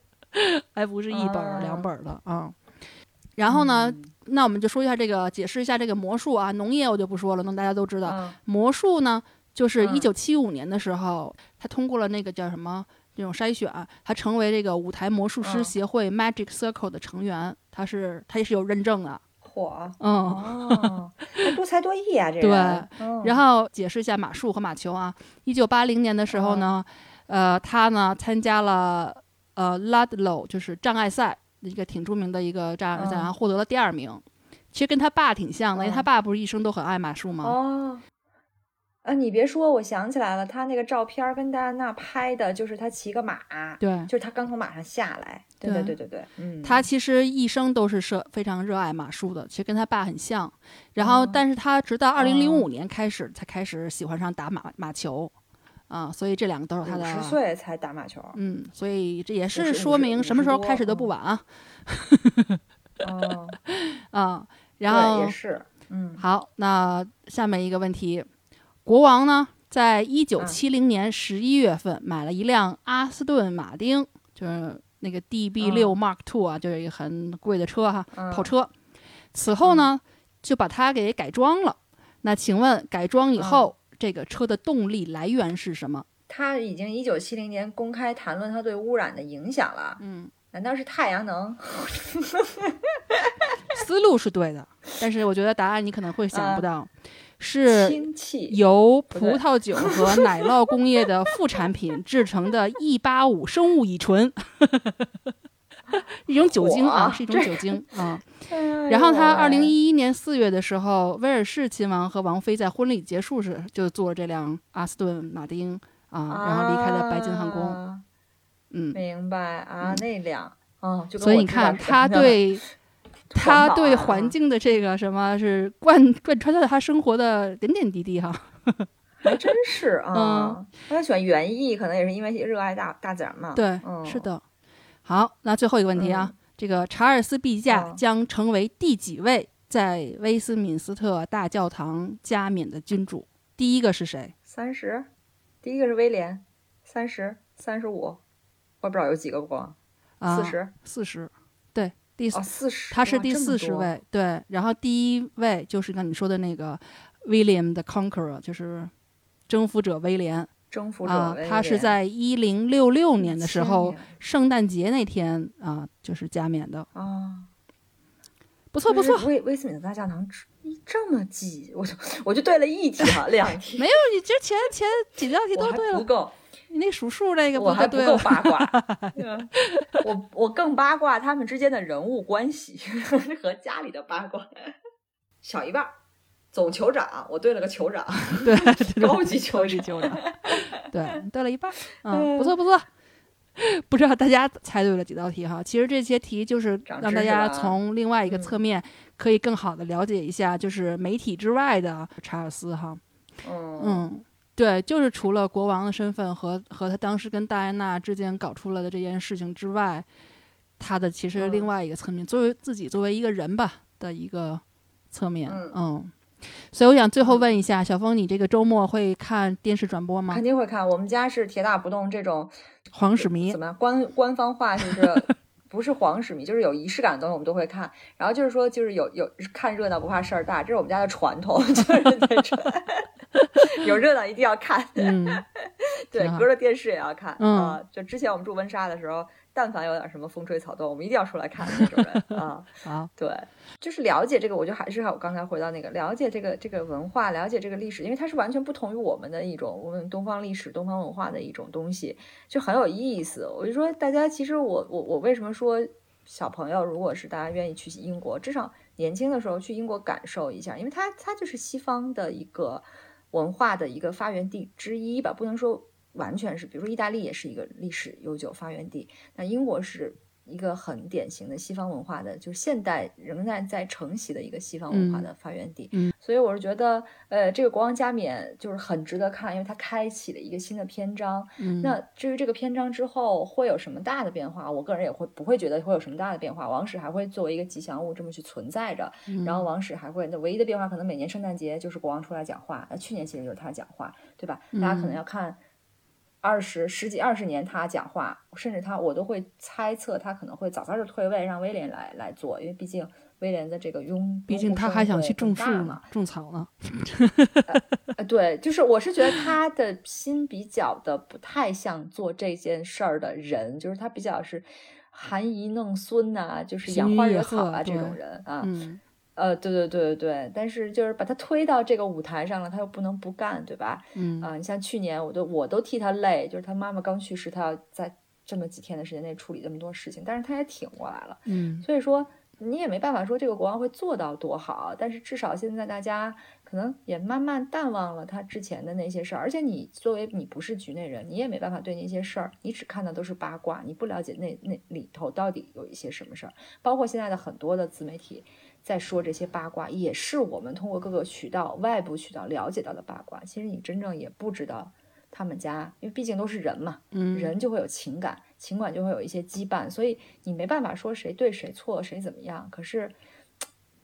还不是一本儿、两哦本儿的啊。然后呢，嗯那我们就说一下这个，解释一下这个魔术啊。农业我就不说了，那大家都知道。嗯魔术呢，就是嗯一九七五年的时候，他通过了那个叫什么这种筛选，他成为这个舞台魔术师嗯协会 Magic Circle 的成员，他是他也是有认证的。火，嗯，哦，多才多艺啊，这个对然后解释一下马术和马球啊。一九八零年的时候呢，呃，他呢参加了呃 Ludlow 就是障碍赛，一个挺著名的一个障碍赛，嗯然后获得了第二名。其实跟他爸挺像的，因为他嗯爸不是一生都很爱马术吗？哦，啊，你别说，我想起来了，他那个照片跟戴安娜拍的，就是他骑个马，对，就是他刚从马上下来。对对对对对对，嗯，他其实一生都是热非常热爱马术的，其实跟他爸很像。然后，哦但是他直到二零零哦五年开始才开始喜欢上打马马球，啊，所以这两个都是他五的。十岁才打马球。嗯，所以这也是50说明什么时候开始都不50晚啊。哦，啊，然，后也是，嗯，好，那下面一个问题，国王呢，在一九嗯七零年十一月份买了一辆阿斯顿马丁，就是那个 DB 六嗯 Mark Two 啊，就是一个很贵的车哈，嗯跑车。此后呢，就把它给改装了。那请问，改装以嗯后，这个车的动力来源是什么？他已经一九七零年公开谈论他对污染的影响了，嗯，难道是太阳能？思路是对的，但是我觉得答案你可能会想不啊到，是？由葡萄酒和 奶酪工业的副产品制成的 E 八五生物乙醇，一种酒精啊，是一种酒精啊。哎然后他二零一一年四月的时候，威尔士亲王和王妃在婚礼结束时就坐这辆阿斯顿马丁啊，然后离开了白金汉宫。啊嗯，明白啊，那辆，哦，所以你看他对。他对环境的这个什么是贯贯穿在他生活的点点滴滴哈，还真是嗯啊。他喜欢园艺，可能也是因为热爱大大自然嘛。对，嗯是的。好，那最后一个问题啊，这个查尔斯陛下嗯将成为第几位在威斯敏斯特大教堂加冕的君主？第一个是谁？三十，第一个是威廉，三十，三十五，我不知道有几个国，啊，四十，四十，对，第四哦，，四十，他是第四十位，对。然后第一位就是刚你说的那个 William the Conqueror，就是征服者威廉征服者啊威，他是在一零六六年的时候圣诞节那天啊，就是加冕的。啊，不错不错。威威斯敏斯特大教堂这么挤，我就我就对了一题啊，两 题没有，你之前前几道题都对了，不够。你那数数那个我还不够八卦，我我更八卦他们之间的人物关系和家里的八卦。小一半，总酋长，我对了个酋长，对，高级酋酋长，对，对了一半，嗯，不错不错。不知道大家猜对了几道题哈？其实这些题就是让大家从另外一个侧面可以更好的了解一下，就是媒体之外的查尔斯哈。嗯。对，就是除了国王的身份和和他当时跟戴安娜之间搞出了的这件事情之外，他的其实另外一个侧面，作为自己作为一个人吧的一个侧面，嗯。所以我想最后问一下小峰，你这个周末会看电视转播吗？肯定会看，我们家是铁打不动这种皇室迷。怎么样？官官方话就是？不是皇室迷，就是有仪式感的东西，我们都会看。然后就是说，就是有有看热闹不怕事儿大，这是我们家的传统，就是那种 有热闹一定要看。嗯，对，隔着电视也要看啊。就之前我们住温莎的时候。但凡有点什么风吹草动，我们一定要出来看那种人 啊！好，对，就是了解这个，我就还是我刚才回到那个了解这个这个文化，了解这个历史，因为它是完全不同于我们的一种我们东方历史、东方文化的一种东西，就很有意思。我就说，大家其实我我我为什么说小朋友，如果是大家愿意去英国，至少年轻的时候去英国感受一下，因为它它就是西方的一个文化的一个发源地之一吧，不能说。完全是，比如说意大利也是一个历史悠久发源地，那英国是一个很典型的西方文化的，就是现代仍然在承袭的一个西方文化的发源地。嗯，所以我是觉得，呃，这个国王加冕就是很值得看，因为它开启了一个新的篇章。嗯，那至于这个篇章之后会有什么大的变化，我个人也会不会觉得会有什么大的变化。王室还会作为一个吉祥物这么去存在着，然后王室还会，那唯一的变化可能每年圣诞节就是国王出来讲话，那去年其实就是他讲话，对吧？大家可能要看。二十十几二十年，他讲话，甚至他我都会猜测他可能会早早就退位，让威廉来来做，因为毕竟威廉的这个拥，毕竟他还想去种树呢，种草呢。呃，对，就是我是觉得他的心比较的不太像做这件事儿的人，就是他比较是含饴弄孙呐，就是养花惹草啊这种人啊。呃，对对对对对，但是就是把他推到这个舞台上了，他又不能不干，对吧？嗯啊，你像去年，我都我都替他累，就是他妈妈刚去世，他要在这么几天的时间内处理这么多事情，但是他也挺过来了。嗯，所以说你也没办法说这个国王会做到多好，但是至少现在大家可能也慢慢淡忘了他之前的那些事儿，而且你作为你不是局内人，你也没办法对那些事儿，你只看的都是八卦，你不了解那那里头到底有一些什么事儿，包括现在的很多的自媒体。在说这些八卦，也是我们通过各个渠道、外部渠道了解到的八卦。其实你真正也不知道他们家，因为毕竟都是人嘛，嗯，人就会有情感，情感就会有一些羁绊，所以你没办法说谁对谁错，谁怎么样。可是。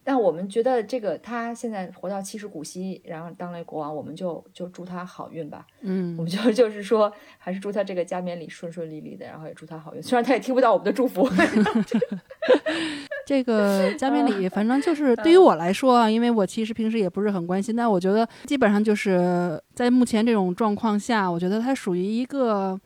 但我们觉得这个他现在活到七十古稀，然后当了国王，我们就就祝他好运吧。嗯，我们就 就是说，还是祝他这个加冕礼顺顺利利的，然后也祝他好运。虽然他也听不到我们的祝福。这个加冕礼，反正就是对于我来说啊，因为我其实平时也不是很关心，但我觉得基本上就是在目前这种状况下，我觉得它属于一个。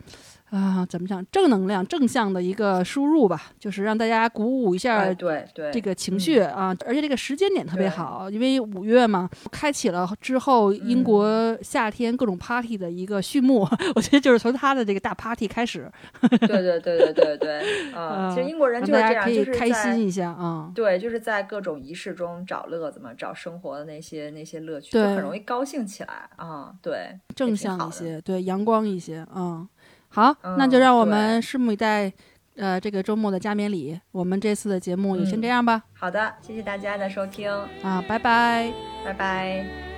啊，怎么讲？正能量、正向的一个输入吧，就是让大家鼓舞一下，对对，这个情绪啊。而且这个时间点特别好，因为五月嘛，开启了之后英国夏天各种 party 的一个序幕。我觉得就是从他的这个大 party 开始。对对对对对对，啊，其实英国人就是这样，就是开心一下啊。对，就是在各种仪式中找乐子嘛，找生活的那些那些乐趣，就很容易高兴起来啊。对，正向一些，对，阳光一些啊。好，那就让我们拭目以待，呃，这个周末的加冕礼。我们这次的节目就先这样吧。好的，谢谢大家的收听啊，拜拜，拜拜。